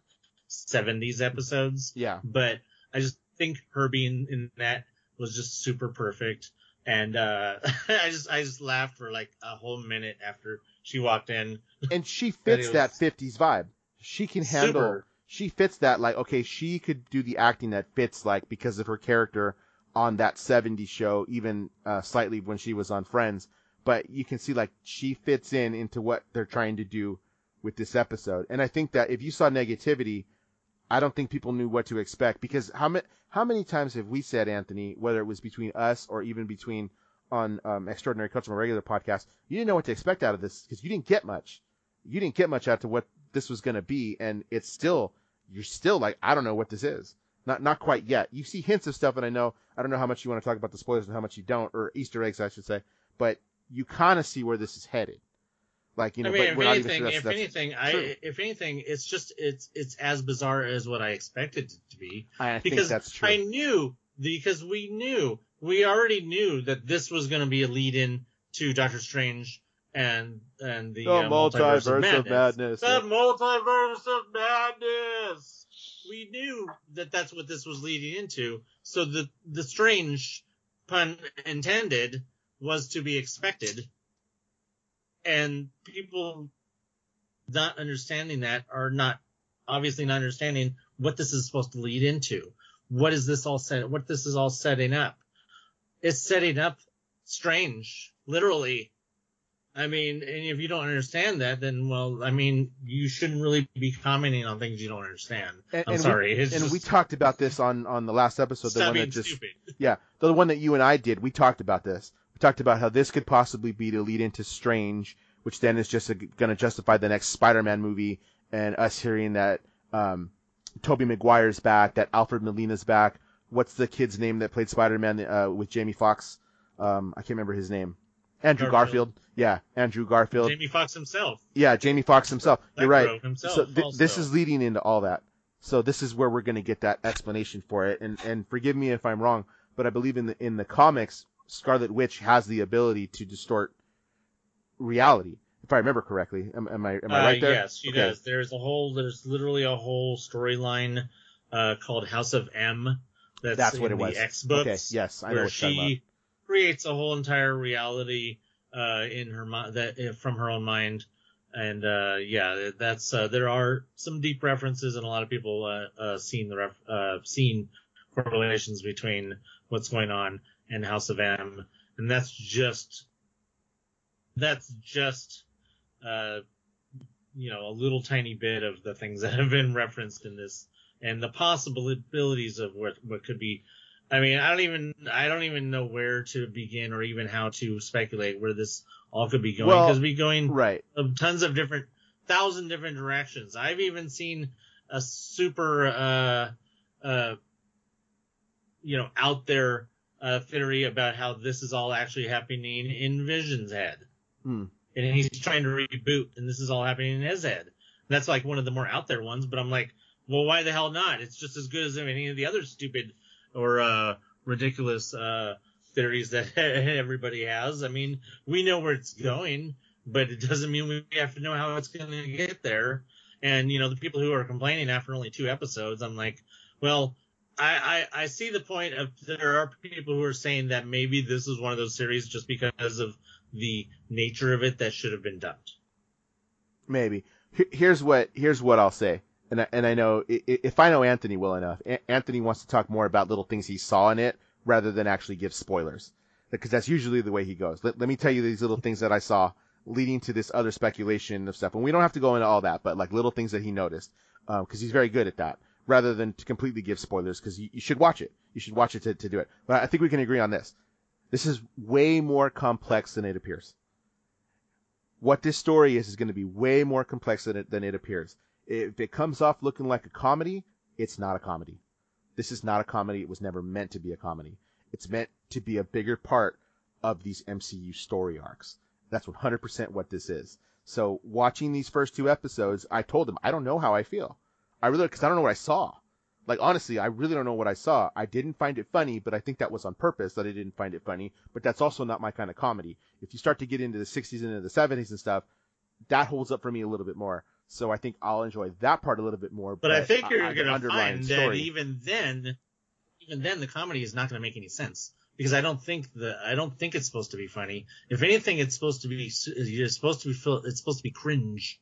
70s episodes. Yeah. but I just think her being in that was just super perfect. And uh I just I just laughed for like a whole minute after she walked in. and she fits that was 50s vibe. She can handle. Super. She fits that like okay, she could do the acting that fits like because of her character on that 70s show, even uh, slightly when she was on Friends. But you can see like she fits in into what they're trying to do with this episode. And I think that if you saw negativity, I don't think people knew what to expect because how many how many times have we said Anthony, whether it was between us or even between on um, Extraordinary my regular podcast, you didn't know what to expect out of this because you didn't get much. You didn't get much out of what this was going to be, and it's still you're still like I don't know what this is. Not not quite yet. You see hints of stuff, and I know I don't know how much you want to talk about the spoilers and how much you don't, or Easter eggs, I should say. But you kind of see where this is headed. Like you know, I mean, but if we're not even anything, sure that's, if anything, true. I if anything, it's just it's it's as bizarre as what I expected it to be. I think Because that's true. I knew because we knew we already knew that this was going to be a lead in to Doctor Strange and and the, The uh, multiverse, of madness. of madness. The multiverse of madness. We knew that that's what this was leading into. So the the strange pun intended was to be expected, and people not understanding that are not obviously not understanding what this is supposed to lead into. What is this all set? What this is all setting up? It's setting up strange, literally, I mean, and if you don't understand that, then well, I mean, you shouldn't really be commenting on things you don't understand. And, I'm and sorry. We, and just, we talked about this on on the last episode. The stop one that just stupid. yeah, the one that you and I did. We talked about this. We talked about how this could possibly be to lead into Strange, which then is just going to justify the next Spider-Man movie, and us hearing that um, Tobey Maguire's back, that Alfred Molina's back. What's the kid's name that played Spider-Man uh, with Jamie Foxx? Um, I can't remember his name. Andrew Garfield. Garfield. Yeah, Andrew Garfield. Jamie Foxx himself. Yeah, Jamie Foxx himself. You're right. Himself So th- this is leading into all that. So this is where we're going to get that explanation for it. And and forgive me if I'm wrong, but I believe in the in the comics, Scarlet Witch has the ability to distort reality. If I remember correctly, am, am I am I Uh, right there? Yes, she Okay. does. There's a whole, there's literally a whole storyline uh, called House of M. That's, That's what in it was. The X books. Okay, yes, I know where what she creates a whole entire reality uh, in her mind that uh, from her own mind, and uh, yeah, that's uh, there are some deep references, and a lot of people uh, uh, seen the ref- uh, seen correlations between what's going on and House of M, and that's just that's just uh, you know a little tiny bit of the things that have been referenced in this and the possibilities of what what could be I mean, I don't even I don't even know where to begin or even how to speculate where this all could be going Well, because be going Right. tons of different thousand different directions. I've even seen a super uh uh you know out there uh theory about how this is all actually happening in Vision's head. Hmm. And he's trying to reboot and this is all happening in his head. That's like one of the more out there ones, but I'm like, well why the hell not? It's just as good as any of the other stupid or uh ridiculous uh theories that everybody has. I mean, we know where it's going, but it doesn't mean we have to know how it's going to get there. And you know, the people who are complaining after only two episodes, I'm like, well, I, I, I see the point of there are people who are saying that maybe this is one of those series just because of the nature of it that should have been dumped. Maybe. Here's what here's what I'll say, and I, and I know if I know Anthony well enough, Anthony wants to talk more about little things he saw in it rather than actually give spoilers, because that's usually the way he goes. Let, let me tell you these little things that I saw leading to this other speculation of stuff, and we don't have to go into all that, but like little things that he noticed, um, because he's very good at that, rather than to completely give spoilers, because you, you should watch it. You should watch it to, to do it. But I think we can agree on this. This is way more complex than it appears what this story is is going to be way more complex than it, than it appears. If it comes off looking like a comedy, it's not a comedy. This is not a comedy. It was never meant to be a comedy. It's meant to be a bigger part of these MCU story arcs. That's 100% what this is. So watching these first two episodes, I told them I don't know how I feel. I really, cause I don't know what I saw. Like honestly, I really don't know what I saw. I didn't find it funny, but I think that was on purpose that I didn't find it funny. But that's also not my kind of comedy. If you start to get into the 60s and into the 70s and stuff, that holds up for me a little bit more. So I think I'll enjoy that part a little bit more. But I think you're going to find story- that even then, even then, the comedy is not going to make any sense because I don't think the I don't think it's supposed to be funny. If anything, it's supposed to be it's supposed to be feel- it's supposed to be cringe.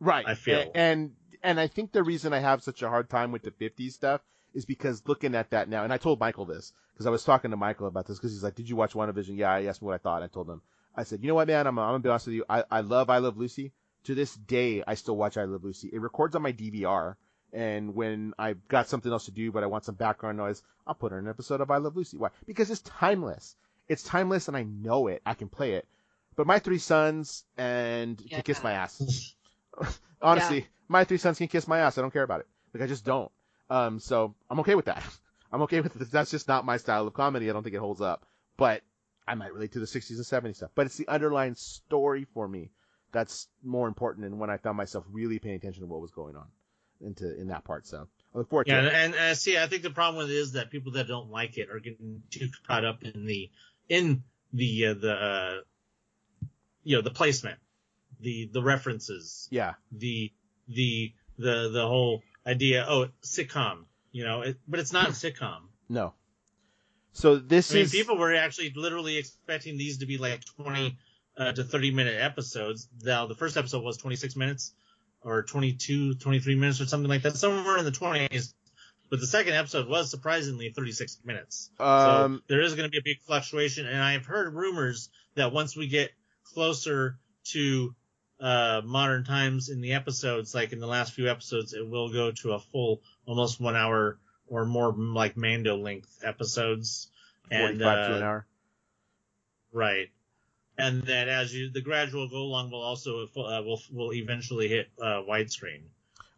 right. I feel. And and I think the reason I have such a hard time with the 50s stuff is because looking at that now, and I told Michael this because I was talking to Michael about this because he's like, "Did you watch WandaVision?" Yeah, he asked me what I thought. I told him. I said, "You know what, man? I'm, I'm gonna be honest with you. I, I love I Love Lucy. To this day, I still watch I Love Lucy. It records on my DVR, and when I've got something else to do, but I want some background noise, I'll put on an episode of I Love Lucy. Why? Because it's timeless. It's timeless, and I know it. I can play it. But my three sons and Yeah. can kiss my ass. Honestly, my three sons can kiss my ass. I don't care about it. Like I just don't. Um, so I'm okay with that. I'm okay with it. That's just not my style of comedy. I don't think it holds up. But I might relate to the 60s and 70s stuff. But it's the underlying story for me that's more important. And when I found myself really paying attention to what was going on into in that part. So I look forward to Yeah, it. and, and see, I think the problem with it is that people that don't like it are getting too caught up in the in the uh, the uh, you know the placement, the the references, Yeah. the the the the whole idea. Oh, sitcom, you know, it, but it's not a sitcom. No. So this I mean, is people were actually literally expecting these to be like 20 uh, to 30 minute episodes. Now, the first episode was 26 minutes or 22, 23 minutes or something like that, somewhere in the 20s. But the second episode was surprisingly 36 minutes. um so there is going to be a big fluctuation. And I've heard rumors that once we get closer to uh, modern times in the episodes, like in the last few episodes, it will go to a full, almost one hour or more, like Mando length episodes. And, Forty-five to an uh, hour. Right. And that as you, the gradual go along will also, uh, will, will eventually hit, uh, widescreen.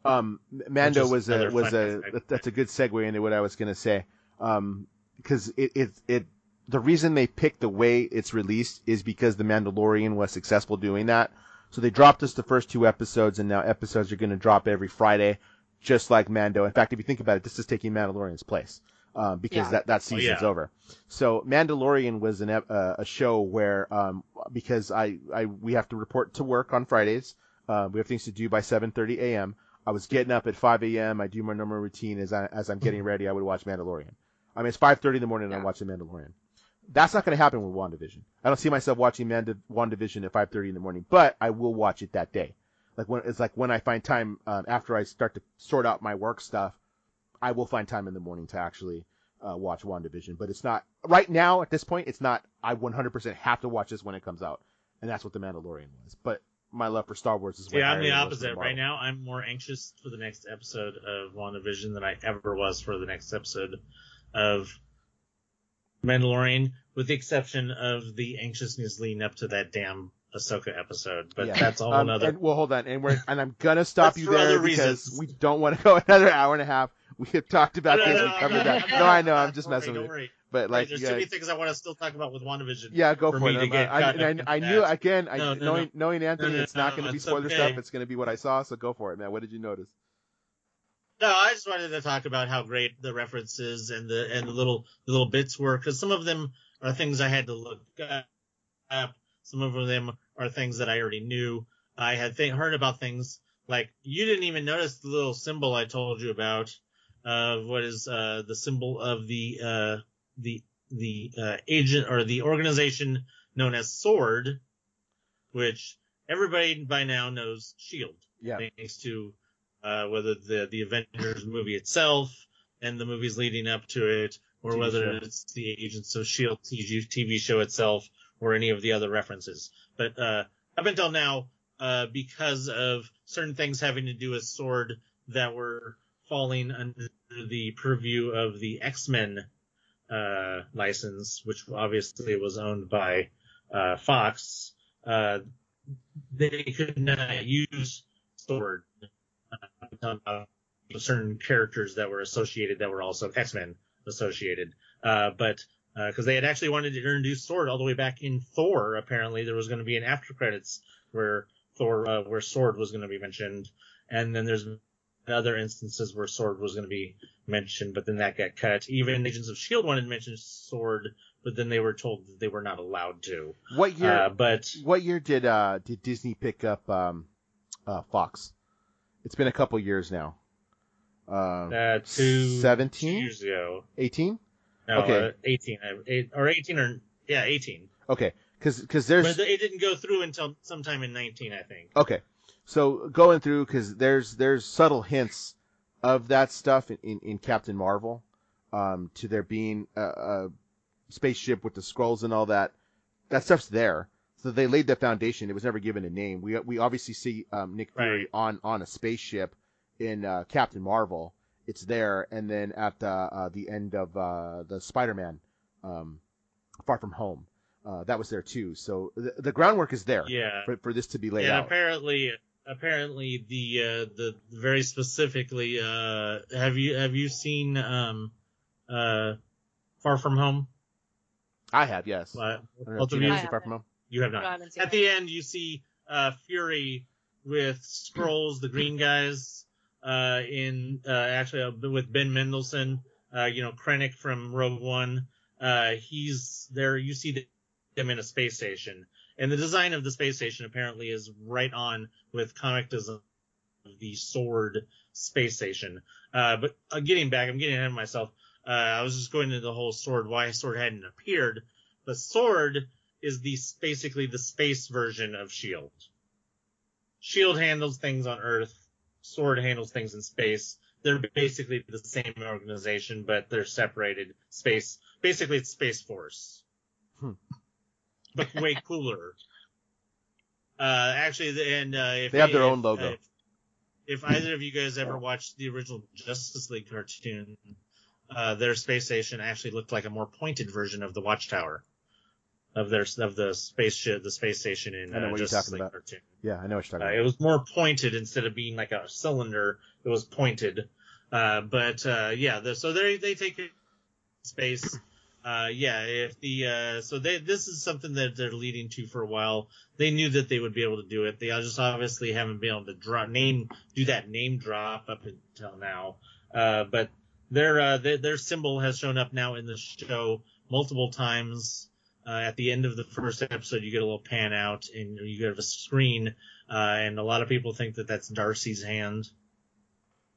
Um, Mando was a was a that's a good segue into what I was gonna say. Um, because it it it the reason they picked the way it's released is because the Mandalorian was successful doing that. So they dropped us the first two episodes, and now episodes are gonna drop every Friday, just like Mando. In fact, if you think about it, this is taking Mandalorian's place. Um, because Yeah. that, that season's yeah. over. So Mandalorian was an, uh, a show where, um, because I, I, we have to report to work on Fridays. Uh, we have things to do by 7:30 a.m. I was getting up at 5 a.m. I do my normal routine as I as I'm getting ready. I would watch Mandalorian. I mean, it's 5:30 in the morning and I'm Yeah. watching Mandalorian. That's not going to happen with WandaVision. I don't see myself watching Manda- WandaVision at 5:30 in the morning, but I will watch it that day. Like when it's like when I find time um, after I start to sort out my work stuff, I will find time in the morning to actually uh, watch WandaVision. But it's not right now at this point. It's not. I 100% have to watch this when it comes out, and that's what the Mandalorian was. But my love for Star Wars is way Yeah, I'm the than it was for opposite. Right now, I'm more anxious for the next episode of WandaVision than I ever was for the next episode of Mandalorian, with the exception of the anxiousness leading up to that damn Ahsoka episode. But Yeah. that's all whole Um, nother. and, well, hold on, and we're and I'm gonna stop you there because reasons. we don't want to go another hour and a half. We have talked about No, this. no, we covered I'm that. not- No, I know. I'm just don't messing with you. But like, There's yeah, too many things I want to still talk about with WandaVision. yeah, go for for, me it. to get I, caught and I, I knew again. I, No, no, knowing no. knowing Anthony, No, no, it's not no, going to be spoiler okay. stuff. It's going to be what I saw. So go for it, man. What did you notice? No, I just wanted to talk about how great the references and the and the little the little bits were because some of them are things I had to look up. Some of them are things that I already knew. I had th- heard about things like you didn't even notice the little symbol I told you about. Uh, what is uh, the symbol of the uh, the the uh, agent or the organization known as Sword, which everybody by now knows Shield Yeah. thanks to uh, whether the the Avengers movie itself and the movies leading up to it, or TV whether show. it's the Agents of Shield TV show itself, or any of the other references. But uh, up until now, uh, because of certain things having to do with Sword that were falling under the purview of the X Men uh, license, which obviously was owned by uh, Fox, uh, they could not use Sword uh, certain characters that were associated that were also X-Men associated. Uh, but, uh, they had actually wanted to introduce Sword all the way back in Thor. Apparently there was going to be an after credits where Thor, uh, where Sword was going to be mentioned. And then there's other instances where Sword was going to be mentioned, but then that got cut. Even Agents of S.H.I.E.L.D. wanted to mention Sword, but then they were told that they were not allowed to. What year? Uh, but what year did uh did Disney pick up um uh Fox? It's been a couple years now. Uh, uh, two, two 17? years ago. 18? No, Okay. uh, 18, uh, eight, or 18 or, yeah, 18. Okay, because because But there's it didn't go through until sometime in 19, I think. okay. So going through because there's there's subtle hints of that stuff in, in, in Captain Marvel, um, to there being a, a spaceship with the Skrulls and all that. That stuff's there. So they laid the foundation. It was never given a name. We we obviously see um, Nick Fury Right. on on a spaceship in uh, Captain Marvel. It's there, and then at the uh, the end of uh, the Spider-Man, um, Far From Home, uh, that was there too. So the, the groundwork is there Yeah. for, for this to be laid and out. apparently, apparently the, uh, the, very specifically, uh, have you, have you seen, um, uh, Far From Home? I have, yes. I don't both of you you? know I Far From Home? You have not. haven't seen At it. the end, you see uh, Fury with Skrulls, the Green guys, uh, in uh, actually uh, with Ben Mendelsohn, uh, you know Krennic from Rogue One. Uh, he's there. You see them in a space station, and the design of the space station apparently is right on with comic design of the Sword space station. Uh, but getting back, I'm getting ahead of myself. Uh, I was just going into the whole Sword, why Sword hadn't appeared. The Sword is the basically the space version of Shield. Shield handles things on Earth. Sword handles things in space. They're basically the same organization, but they're separated. Space, basically, it's Space Force, Hmm. but way cooler. Uh, actually, and uh, if They have their if- own logo. If, if either of you guys ever watched the original Justice League cartoon, uh, their space station actually looked like a more pointed version of the Watchtower of their of the spaceship, the space station in I know uh, Justice talking League about. cartoon. Yeah, I know what you're Uh, talking it was more pointed instead of being like a cylinder. It was pointed. Uh, but uh, yeah, the, so they they take space. Uh, yeah, if the uh, so they this is something that they're leading to for a while. They knew that they would be able to do it. They just obviously haven't been able to drop name do that name drop up until now. Uh, but their uh, their, their symbol has shown up now in the show multiple times. Uh, at the end of the first episode, you get a little pan out and you get a screen, uh, and a lot of people think that that's Darcy's hand,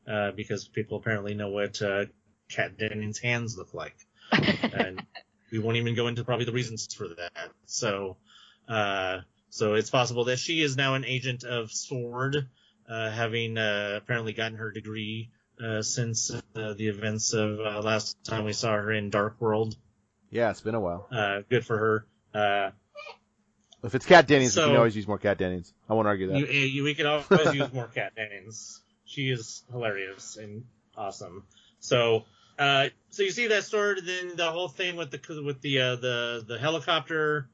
uh, because people apparently know what uh, Kat Dennings' hands look like, and we won't even go into probably the reasons for that. So, uh, so it's possible that she is now an agent of Sword, uh, having uh, apparently gotten her degree uh, since uh, the events of uh, last time we saw her in Dark World. Yeah, it's been a while. Uh, good for her. Uh, If it's Kat Dennings, we can always use more Kat Dennings. I won't argue that. you, you, we can always use more Kat Dennings. She is hilarious and awesome. So, uh, so you see that sword, then the whole thing with the with the uh, the the helicopter,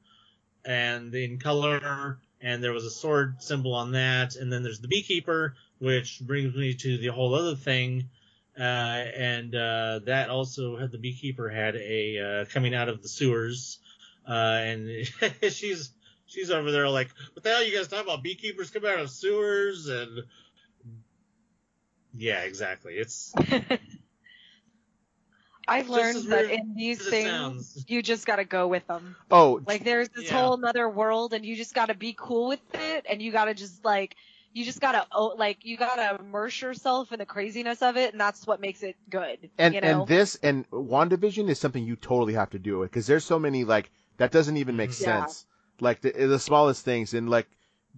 and in color, and there was a sword symbol on that, and then there's the beekeeper, which brings me to the whole other thing. Uh, and uh, that also had the beekeeper had a uh, coming out of the sewers, uh, and she's she's over there like, what the hell you guys talking about? Beekeepers coming out of sewers and yeah, exactly. It's I've learned that in these things, you just gotta go with them. Oh, Like there's this Yeah. whole another world, and you just gotta be cool with it, and you gotta just like, you just gotta oh, like, you gotta immerse yourself in the craziness of it, and that's what makes it good. and you know? and this and WandaVision is something you totally have to do it because there's so many like that doesn't even make Yeah. sense. Like the the smallest things and like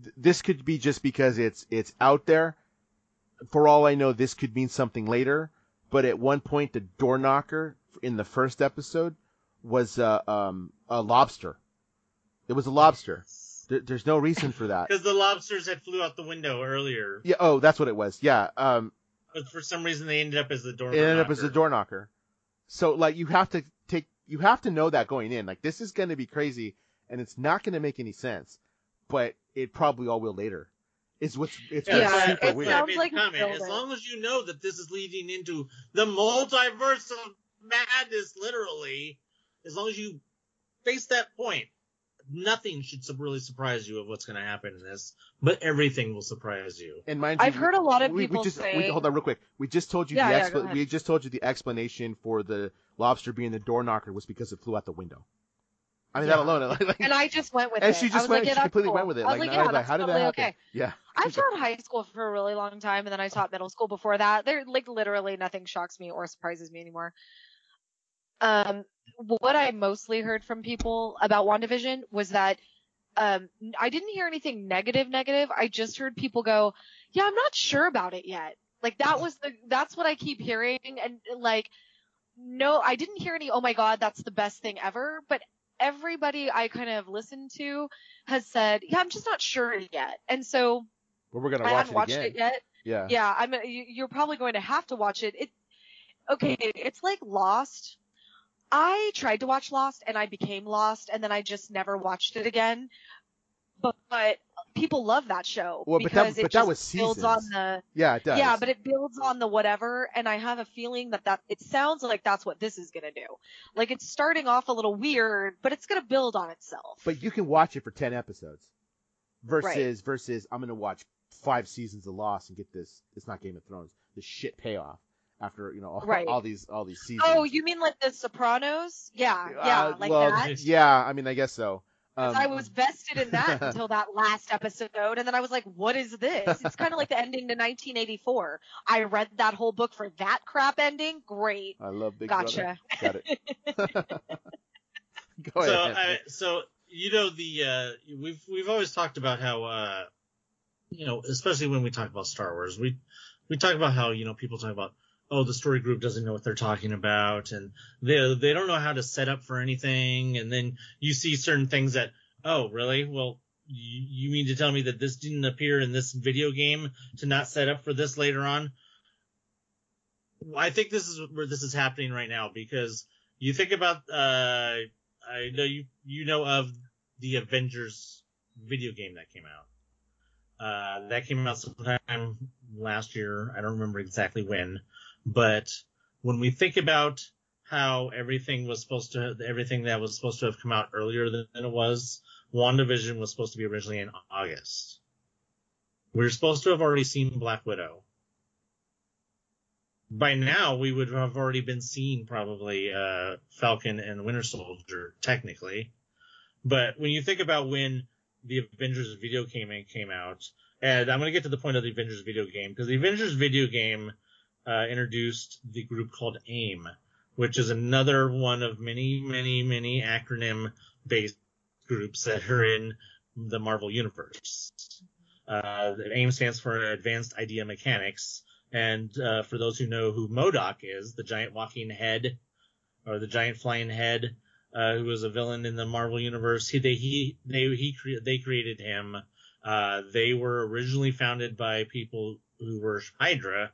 th- this could be just because it's it's out there. For all I know, this could mean something later. But at one point, the door knocker in the first episode was uh, um, a lobster. It was a lobster. There, there's no reason for that. because the lobsters had flew out the window earlier, Yeah. Oh, that's what it was. Yeah. Um, but for some reason they ended up as the door. it ended up as the door knocker. So like you have to take you have to know that going in. Like this is going to be crazy and it's not going to make any sense, but it probably all will later. It's what's it's Yeah, what's super it weird. sounds like comment. As long as you know that this is leading into the multiverse of madness, literally, as long as you face that point, nothing should su- really surprise you of what's going to happen in this, but everything will surprise you. and mind you, I've heard a lot of we, people we just, we, hold on real quick. We just told you Yeah, the yeah, go we just told you the explanation for the lobster being the door knocker was because it flew out the window. I mean that alone, like, and I just went with and it. she I just went, like, yeah, she completely cool. went with it. I was Like, like, I yeah, like, how did that totally happen? okay. Yeah. I taught high school for a really long time, and then I taught middle school before that. There, like, literally nothing shocks me or surprises me anymore. Um, what I mostly heard from people about WandaVision was that, um, I didn't hear anything negative, negative. I just heard people go, yeah, I'm not sure about it yet. Like, that was the, that's what I keep hearing. And, like, no, I didn't hear any, oh my god, that's the best thing ever. But everybody I kind of listened to has said, yeah, I'm just not sure yet. And so, Well, we're gonna I watch haven't it watched again. it yet. Yeah. Yeah, I'm. you- You're probably going to have to watch it. It. Okay, it's like Lost. I tried to watch Lost and I became lost, and then I just never watched it again. But, but people love that show Well, but that- because it but that was builds on the Yeah, it does. yeah, but it builds on the whatever, and I have a feeling that that it sounds like that's what this is gonna do. Like it's starting off a little weird, but it's gonna build on itself. But you can watch it for ten episodes, versus versus I'm gonna watch five seasons of Lost and get this. It's not Game of Thrones. The shit payoff after you know all, Right. all these all these seasons. oh, you mean like The Sopranos? Yeah, yeah, Uh, like well, that. Yeah, I mean, I guess so. Um, I was vested in that until that last episode, and then I was like, "What is this?" It's kind of like the ending to 1984. I read that whole book for that crap ending. Great, I love Big gotcha. Brother. Got it. Go so, ahead. uh, so you know the uh, we've we've always talked about how uh, you know, especially when we talk about Star Wars, we we talk about how you know people talk about oh the story group doesn't know what they're talking about and they they don't know how to set up for anything, and then you see certain things that oh really well you, you mean to tell me that this didn't appear in this video game to not set up for this later on? I think this is where this is happening right now because you think about, uh, I know you, you know of the Avengers video game that came out. Uh, that came out sometime last year. I don't remember exactly when, but when we think about how everything was supposed to, everything that was supposed to have come out earlier than, it was, WandaVision was supposed to be originally in August. We were supposed to have already seen Black Widow. By now, we would have already been seeing probably uh, Falcon and Winter Soldier, technically. But when you think about when the Avengers video game came out, and I'm going to get to the point of the Avengers video game because the Avengers video game uh, introduced the group called AIM, which is another one of many, many, many acronym based groups that are in the Marvel universe. Uh, AIM stands for Advanced Idea Mechanics. And uh, for those who know who MODOK is, the giant walking head or the giant flying head, uh, who was a villain in the Marvel universe, he they he they he cre- they created him. Uh, they were originally founded by people who were Hydra.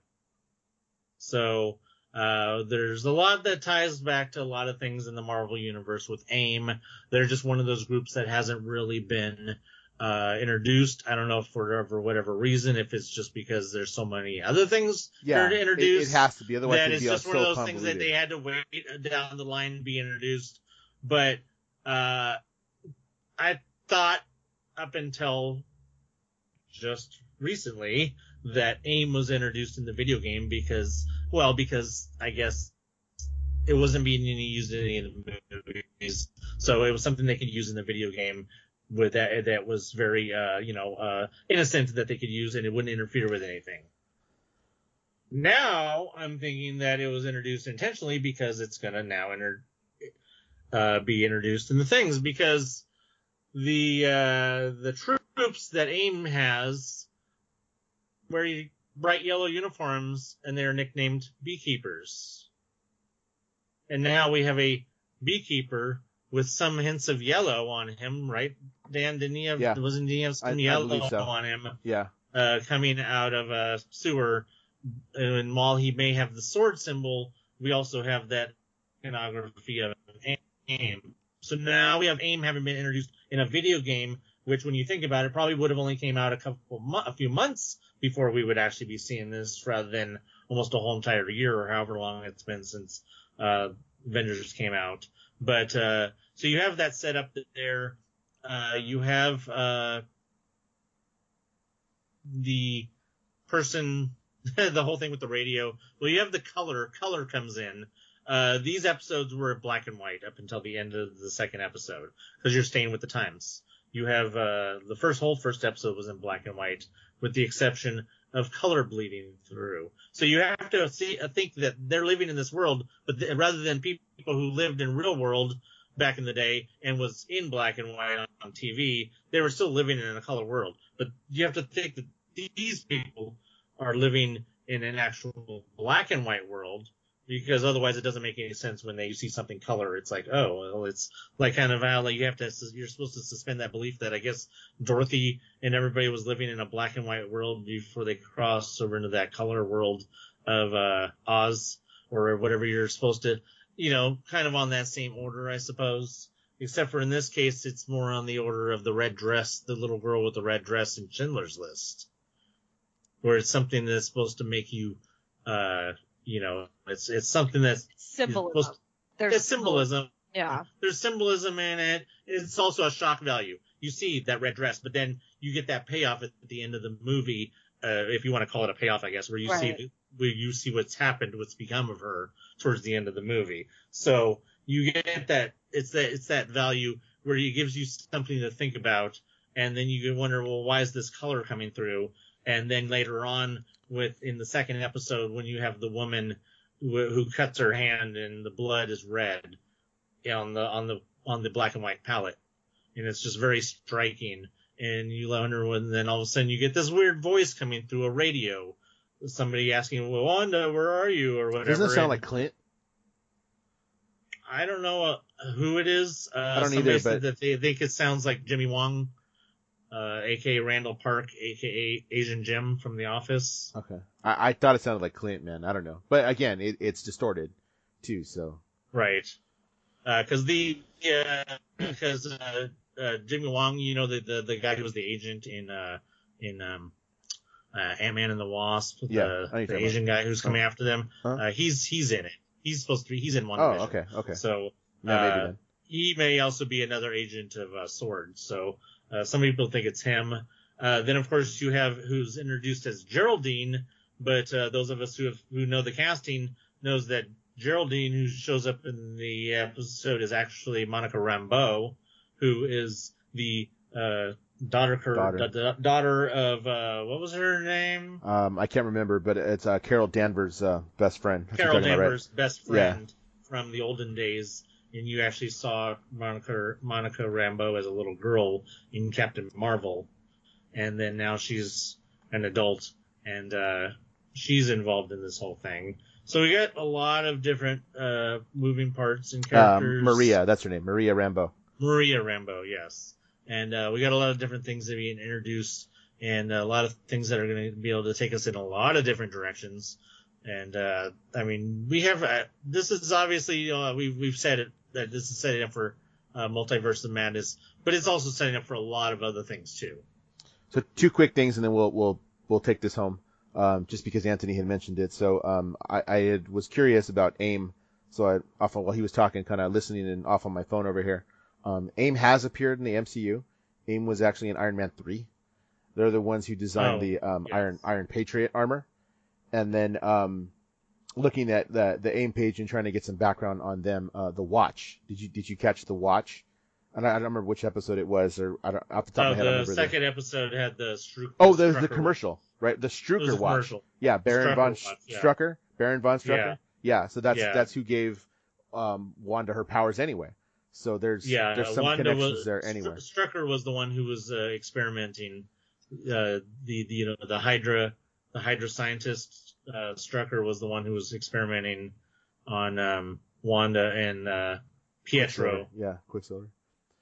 So uh, there's a lot that ties back to a lot of things in the Marvel universe with AIM. They're just one of those groups that hasn't really been uh, introduced. I don't know if for, for whatever reason, if it's just because there's so many other things Yeah, that are it, introduced. it has to be. Otherwise, that it's be just so one of those things that they had to wait down the line to be introduced. But uh, I thought up until just recently that AIM was introduced in the video game because, well, because I guess it wasn't being used in any of the movies, so it was something they could use in the video game with that that was very, uh, you know, uh, innocent that they could use and it wouldn't interfere with anything. Now I'm thinking that it was introduced intentionally because it's gonna now enter, uh, be introduced in the things because the uh, the troops that AIM has wear bright yellow uniforms and they're nicknamed beekeepers. And now we have a beekeeper with some hints of yellow on him, right? Dan, didn't he have, Yeah. wasn't he have I- some I yellow believe so. on him, Yeah, uh, coming out of a sewer? And while he may have the sword symbol, we also have that iconography of AIM. So now we have AIM having been introduced in a video game, which when you think about it, probably would have only came out a couple, a few months before we would actually be seeing this rather than almost a whole entire year or however long it's been since, uh, Avengers came out. But, uh, so you have that set up there. Uh, you have, uh, the person, the whole thing with the radio. Well, you have the color. Color comes in. Uh, these episodes were black and white up until the end of the second episode because you're staying with the times. You have uh, the first whole first episode was in black and white, with the exception of color bleeding through. So you have to see, uh, think that they're living in this world, but th- rather than people who lived in real world back in the day and was in black and white on, on TV, they were still living in a color world. But you have to think that these people are living in an actual black and white world because otherwise it doesn't make any sense when they see something color. It's like, oh, well, it's like kind of how like you have to, you're supposed to suspend that belief that I guess Dorothy and everybody was living in a black and white world before they crossed over into that color world of, uh, Oz or whatever you're supposed to, you know, kind of on that same order, I suppose. Except for in this case, it's more on the order of the red dress, the little girl with the red dress in Schindler's List. Where it's something that's supposed to make you, uh, you know, it's, it's something that's, Symbolism. supposed- There's it's symbolism. Yeah. There's symbolism in it. It's also a shock value. You see that red dress, but then you get that payoff at the end of the movie, uh, if you want to call it a payoff, I guess, where you Right. see, where you see what's happened, what's become of her towards the end of the movie. So you get that, it's that, it's that value where it gives you something to think about. And then you wonder, well, why is this color coming through? And then later on with, in the second episode, when you have the woman who, who cuts her hand and the blood is red on the, on the, on the black and white palette. And it's just very striking. And you wonder when then all of a sudden you get this weird voice coming through a radio. Somebody asking, well, Wanda, where are you? Or whatever. doesn't it sound And like Clint? I don't know uh, who it is. Uh, I don't either, said but- that they think it sounds like Jimmy Wong. Uh, aka Randall Park, aka Asian Jim from The Office. Okay. I, I thought it sounded like Clint, man. I don't know. But again, it, it's distorted too, so. Right. Because the yeah, because uh, uh, Jimmy Wong, you know the, the the guy who was the agent in uh in um uh, Ant Man and the Wasp, Yeah, the, the Asian guy who's coming after them. Huh? Uh, he's he's in it. He's supposed to be. He's in one. Oh, division. okay, okay. So uh, then. he may also be another agent of uh, Sword. So uh, some people think it's him. Uh, then of course you have who's introduced as Geraldine, but uh, those of us who have, who know the casting knows that Geraldine, who shows up in the episode, is actually Monica Rambeau, who is the uh, daughter Daughter. da- da- daughter of uh, what was her name? Um, I can't remember, but it's uh, Carol Danvers' uh, best friend. That's Carol about, right? Danvers' best friend from the olden days, and you actually saw Monica Monica Rambeau as a little girl in Captain Marvel, and then now she's an adult and uh, she's involved in this whole thing. So we got a lot of different uh, moving parts and characters. Um, Maria, that's her name, Maria Rambeau. Maria Rambeau, yes. And uh, we got a lot of different things that are being introduced, and a lot of things that are going to be able to take us in a lot of different directions. And uh, I mean, we have uh, this is obviously uh, we've we've said it that this is setting up for uh, multiverse of madness, but it's also setting up for a lot of other things too. So two quick things, and then we'll we'll we'll take this home. Um, just because Anthony had mentioned it, so um, I, I had, was curious about AIM. So I off while he was talking, kind of listening and off on my phone over here. Um, AIM has appeared in the MCU. AIM was actually in Iron Man three. They're the ones who designed Oh, the um, yes. Iron Iron Patriot armor. And then um, looking at the the AIM page and trying to get some background on them, uh, the Watch. Did you did you catch the Watch? And I, I don't remember which episode it was, or I don't, off the top Uh, of my head, the second episode had the Stru- Oh, there's the Strucker- commercial, right? The Strucker watch. commercial. Yeah, Baron Strucker von watch, yeah. Strucker. Baron von Strucker. Yeah. yeah so that's Yeah. that's who gave um, Wanda her powers anyway. So there's Yeah, there's some Wanda connections was, there anyway. Strucker was the one who was uh, experimenting. Uh, the, the you know the Hydra the Hydra scientist uh, Strucker was the one who was experimenting on um, Wanda and uh, Pietro Quicksilver. Yeah, Quicksilver.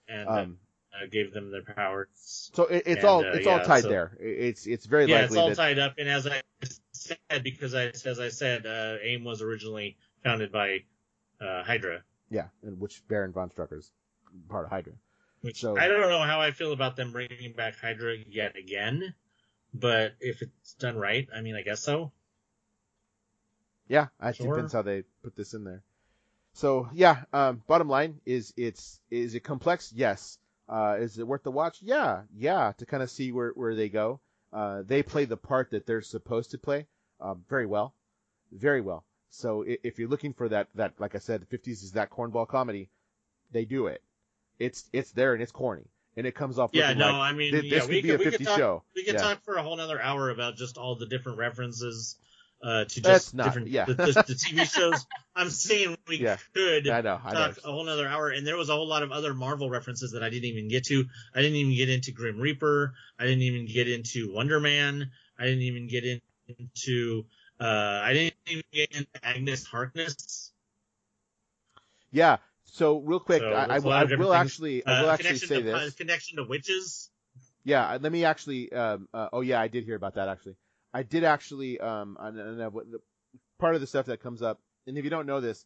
and Um, uh, gave them their powers. so it, it's and, all uh, it's all tied so- there. It's it's very Yeah, likely it's all that tied up. And as I said, because I as I said, uh, AIM was originally founded by uh, Hydra. yeah, and which Baron von Strucker's part of Hydra. Which So- I don't know how I feel about them bringing back Hydra yet again, but if it's done right, I mean, I guess so. Yeah, it Sure. depends how they put this in there. So yeah, um, bottom line is it's is it complex? Yes. Uh, is it worth the watch? Yeah, yeah. To kind of see where where they go. Uh, they play the part that they're supposed to play um, very well, very well. So i- if you're looking for that that like I said, the 50s is that cornball comedy, they do it. It's it's there and it's corny and it comes off. Yeah, no, like, I mean, thi- yeah, this could we be could, a we 50 could talk, show. we could Yeah. talk for a whole other hour about just all the different references uh, to just not- different yeah. the, the, the TV shows. I'm saying we Yeah. could I know. I know. talk a whole other hour, and there was a whole lot of other Marvel references that I didn't even get to. I didn't even get into Grim Reaper. I didn't even get into Wonder Man. I didn't even get into. Uh, I didn't even get into Agnes Harkness. Yeah. So real quick, So I, I, there's will- lot I will things. actually I Uh, will actually say to this. connection to witches. Yeah, uh, let me actually. Um, uh, oh yeah, I did hear about that actually. I did actually. Um, part of the stuff that comes up, and if you don't know this,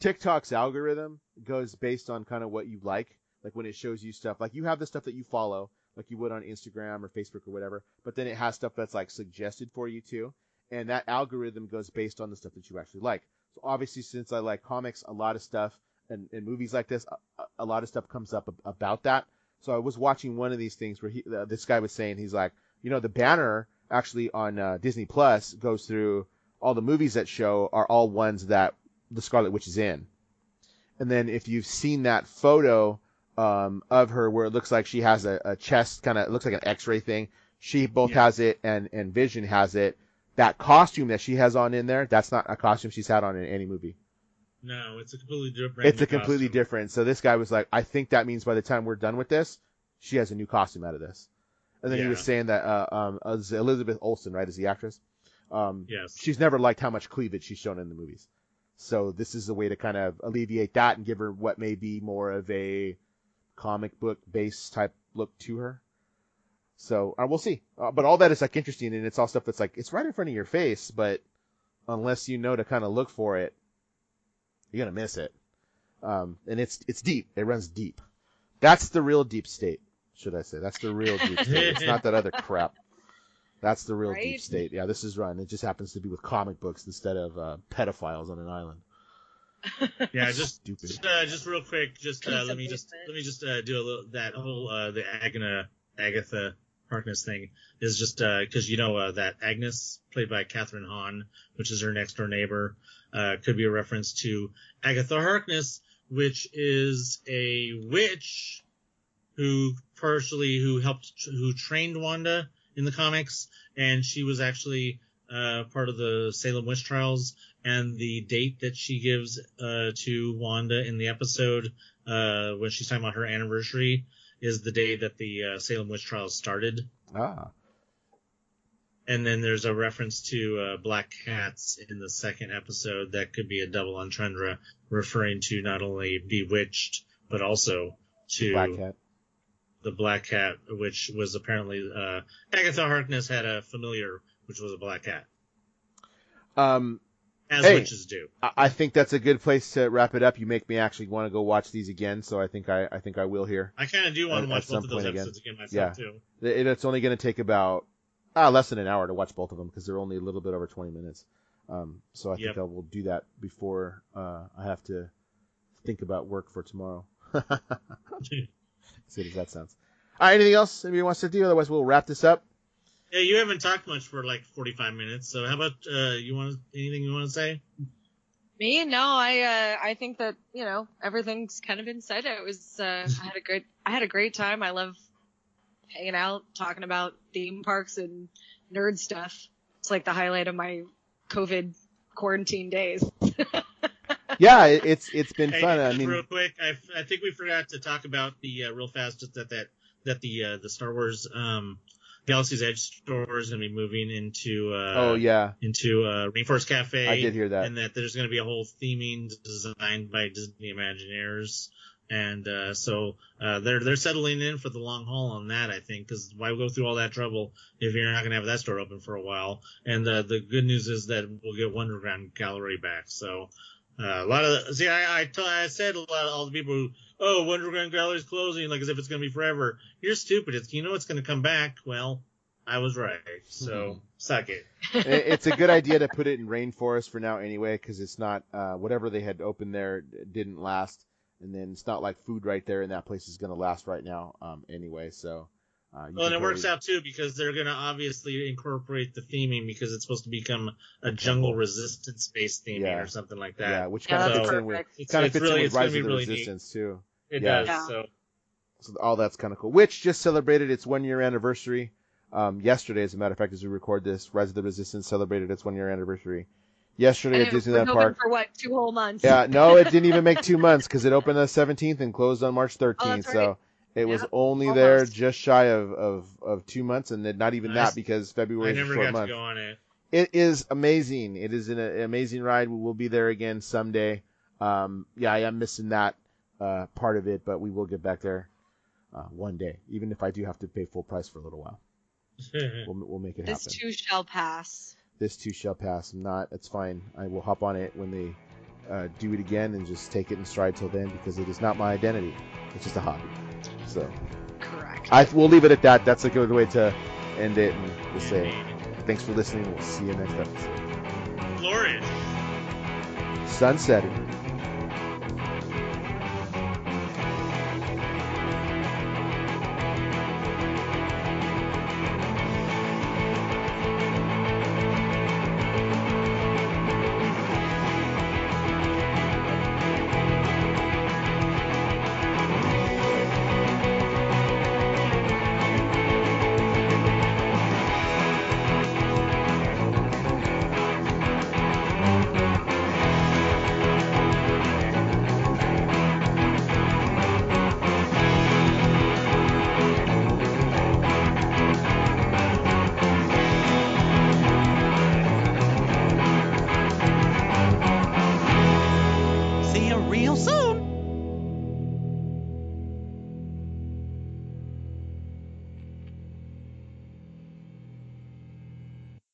TikTok's algorithm goes based on kind of what you like. Like when it shows you stuff, like you have the stuff that you follow, like you would on Instagram or Facebook or whatever. But then it has stuff that's like suggested for you too, and that algorithm goes based on the stuff that you actually like. So obviously, since I like comics, a lot of stuff and, and movies like this, a, a lot of stuff comes up about that. So I was watching one of these things where he, uh, this guy was saying he's like, you know, the banner actually on uh, Disney Plus goes through all the movies that show are all ones that the Scarlet Witch is in. And then if you've seen that photo um, of her where it looks like she has a, a chest, kind of looks like an X-ray thing, she both Yeah. has it and and Vision has it. That costume that she has on in there, that's not a costume she's had on in any movie. No, it's a completely different. It's a completely different. So this guy was like, I think that means by the time we're done with this, she has a new costume out of this. And then he was saying that uh, um, uh, Elizabeth Olsen, right, is the actress. Um, Yes. she's never liked how much cleavage she's shown in the movies. So this is a way to kind of alleviate that and give her what may be more of a comic book based type look to her. So uh, we'll see. Uh, but all that is like interesting, and it's all stuff that's like it's right in front of your face, but unless you know to kind of look for it, you're gonna miss it. Um, and it's it's deep. It runs deep. That's the real deep state, should I say? That's the real deep state. It's not that other crap. That's the real deep state. Yeah, this is run. It just happens to be with comic books instead of uh, pedophiles on an island. Yeah, just Stupid. just, uh, just real quick, just uh, let me just let me just uh, do a little that whole uh, the Agna Agatha Harkness thing is just because you know uh, that Agnes played by Kathryn Hahn, which is her next door neighbor, uh, could be a reference to Agatha Harkness, which is a witch who partially who helped who trained Wanda in the comics, and she was actually uh, part of the Salem witch trials. And the date that she gives uh, to Wanda in the episode uh, when she's talking about her anniversary is the day that the uh, Salem witch trials started. Ah, And then there's a reference to uh, black cats in the second episode that could be a double entendre, referring to not only Bewitched but also to Black Cat. The black cat, which was apparently uh, Agatha Harkness had a familiar, which was a black cat, Um, as Hey. witches do. I I think that's a good place to wrap it up. You make me actually want to go watch these again, so I think I, I think I will here. I kind of do want to watch at both of those point again. episodes again, myself Yeah. too. It, it's only going to take about ah, less than an hour to watch both of them because they're only a little bit over 20 minutes. Um, so I think Yep. I will do that before uh, I have to think about work for tomorrow. See as that sounds. All right, anything else anybody wants to do? Otherwise, we'll wrap this up. Yeah, you haven't talked much for like 45 minutes, so how about uh, you want anything you want to say? Me? No, I uh, I think that you know everything's kind of been said. It was uh, I had a great I had a great time. I love hanging out, talking about theme parks and nerd stuff. It's like the highlight of my COVID quarantine days. Yeah, it, it's it's been Hey, fun. I mean, real quick, I, I think we forgot to talk about the uh, real fast just that that that the uh, the Star Wars um, Galaxy's Edge store is going to be moving into uh, oh yeah, into uh, Rainforest Cafe. I did hear that. and that there's going to be a whole theming designed by Disney Imagineers. And uh, so uh, they're they're settling in for the long haul on that, I think, because why go through all that trouble if you're not going to have that store open for a while? And uh, the good news is that we'll get Wonderground Gallery back. So uh, a lot of the, see, I I, t- I said a lot of all the people who oh Wonderground Gallery's closing like as if it's going to be forever. You're stupid. It's you know it's going to come back. Well, I was right. So suck it. It- it's a good idea to put it in rainforest for now anyway, because it's not uh, whatever they had opened there didn't last, and then it's not like food right there, and that place is going to last right now um, anyway. So, uh, Well, and can it works out too because they're going to obviously incorporate the theming because it's supposed to become a jungle resistance based theming Yeah. or something like that. Yeah, that. which Yeah, kind of that's fits in with perfect. It's, kind of it's fits really, in with it's going Rise to of the really Resistance too. It Yeah. does. Yeah. So So all that's kind of cool. Which just celebrated its one year anniversary um, yesterday, as a matter of fact, as we record this. Rise of the Resistance celebrated its one year anniversary yesterday And at it Disneyland open Park. for what two whole months? Yeah, no, it didn't even make two months because it opened on the 17th and closed on March 13th. Oh, that's So right. It was Yep, only there just shy of, of, of two months, and then not even Nice. that because February is a never short got month. to go on it. It is amazing. It is an, an amazing ride. We will be there again someday. Um, yeah, I am missing that uh, part of it, but we will get back there uh, one day, even if I do have to pay full price for a little while. We'll, we'll make it This happen. This too shall pass. this too shall pass. I'm not. It's fine. I will hop on it when they uh, do it again and just take it in stride till then because it is not my identity. It's just a hobby. So Correct. I we'll leave it at that. That's a good way to end it and just say thanks for listening. We'll see you next episode. Glorious. Sun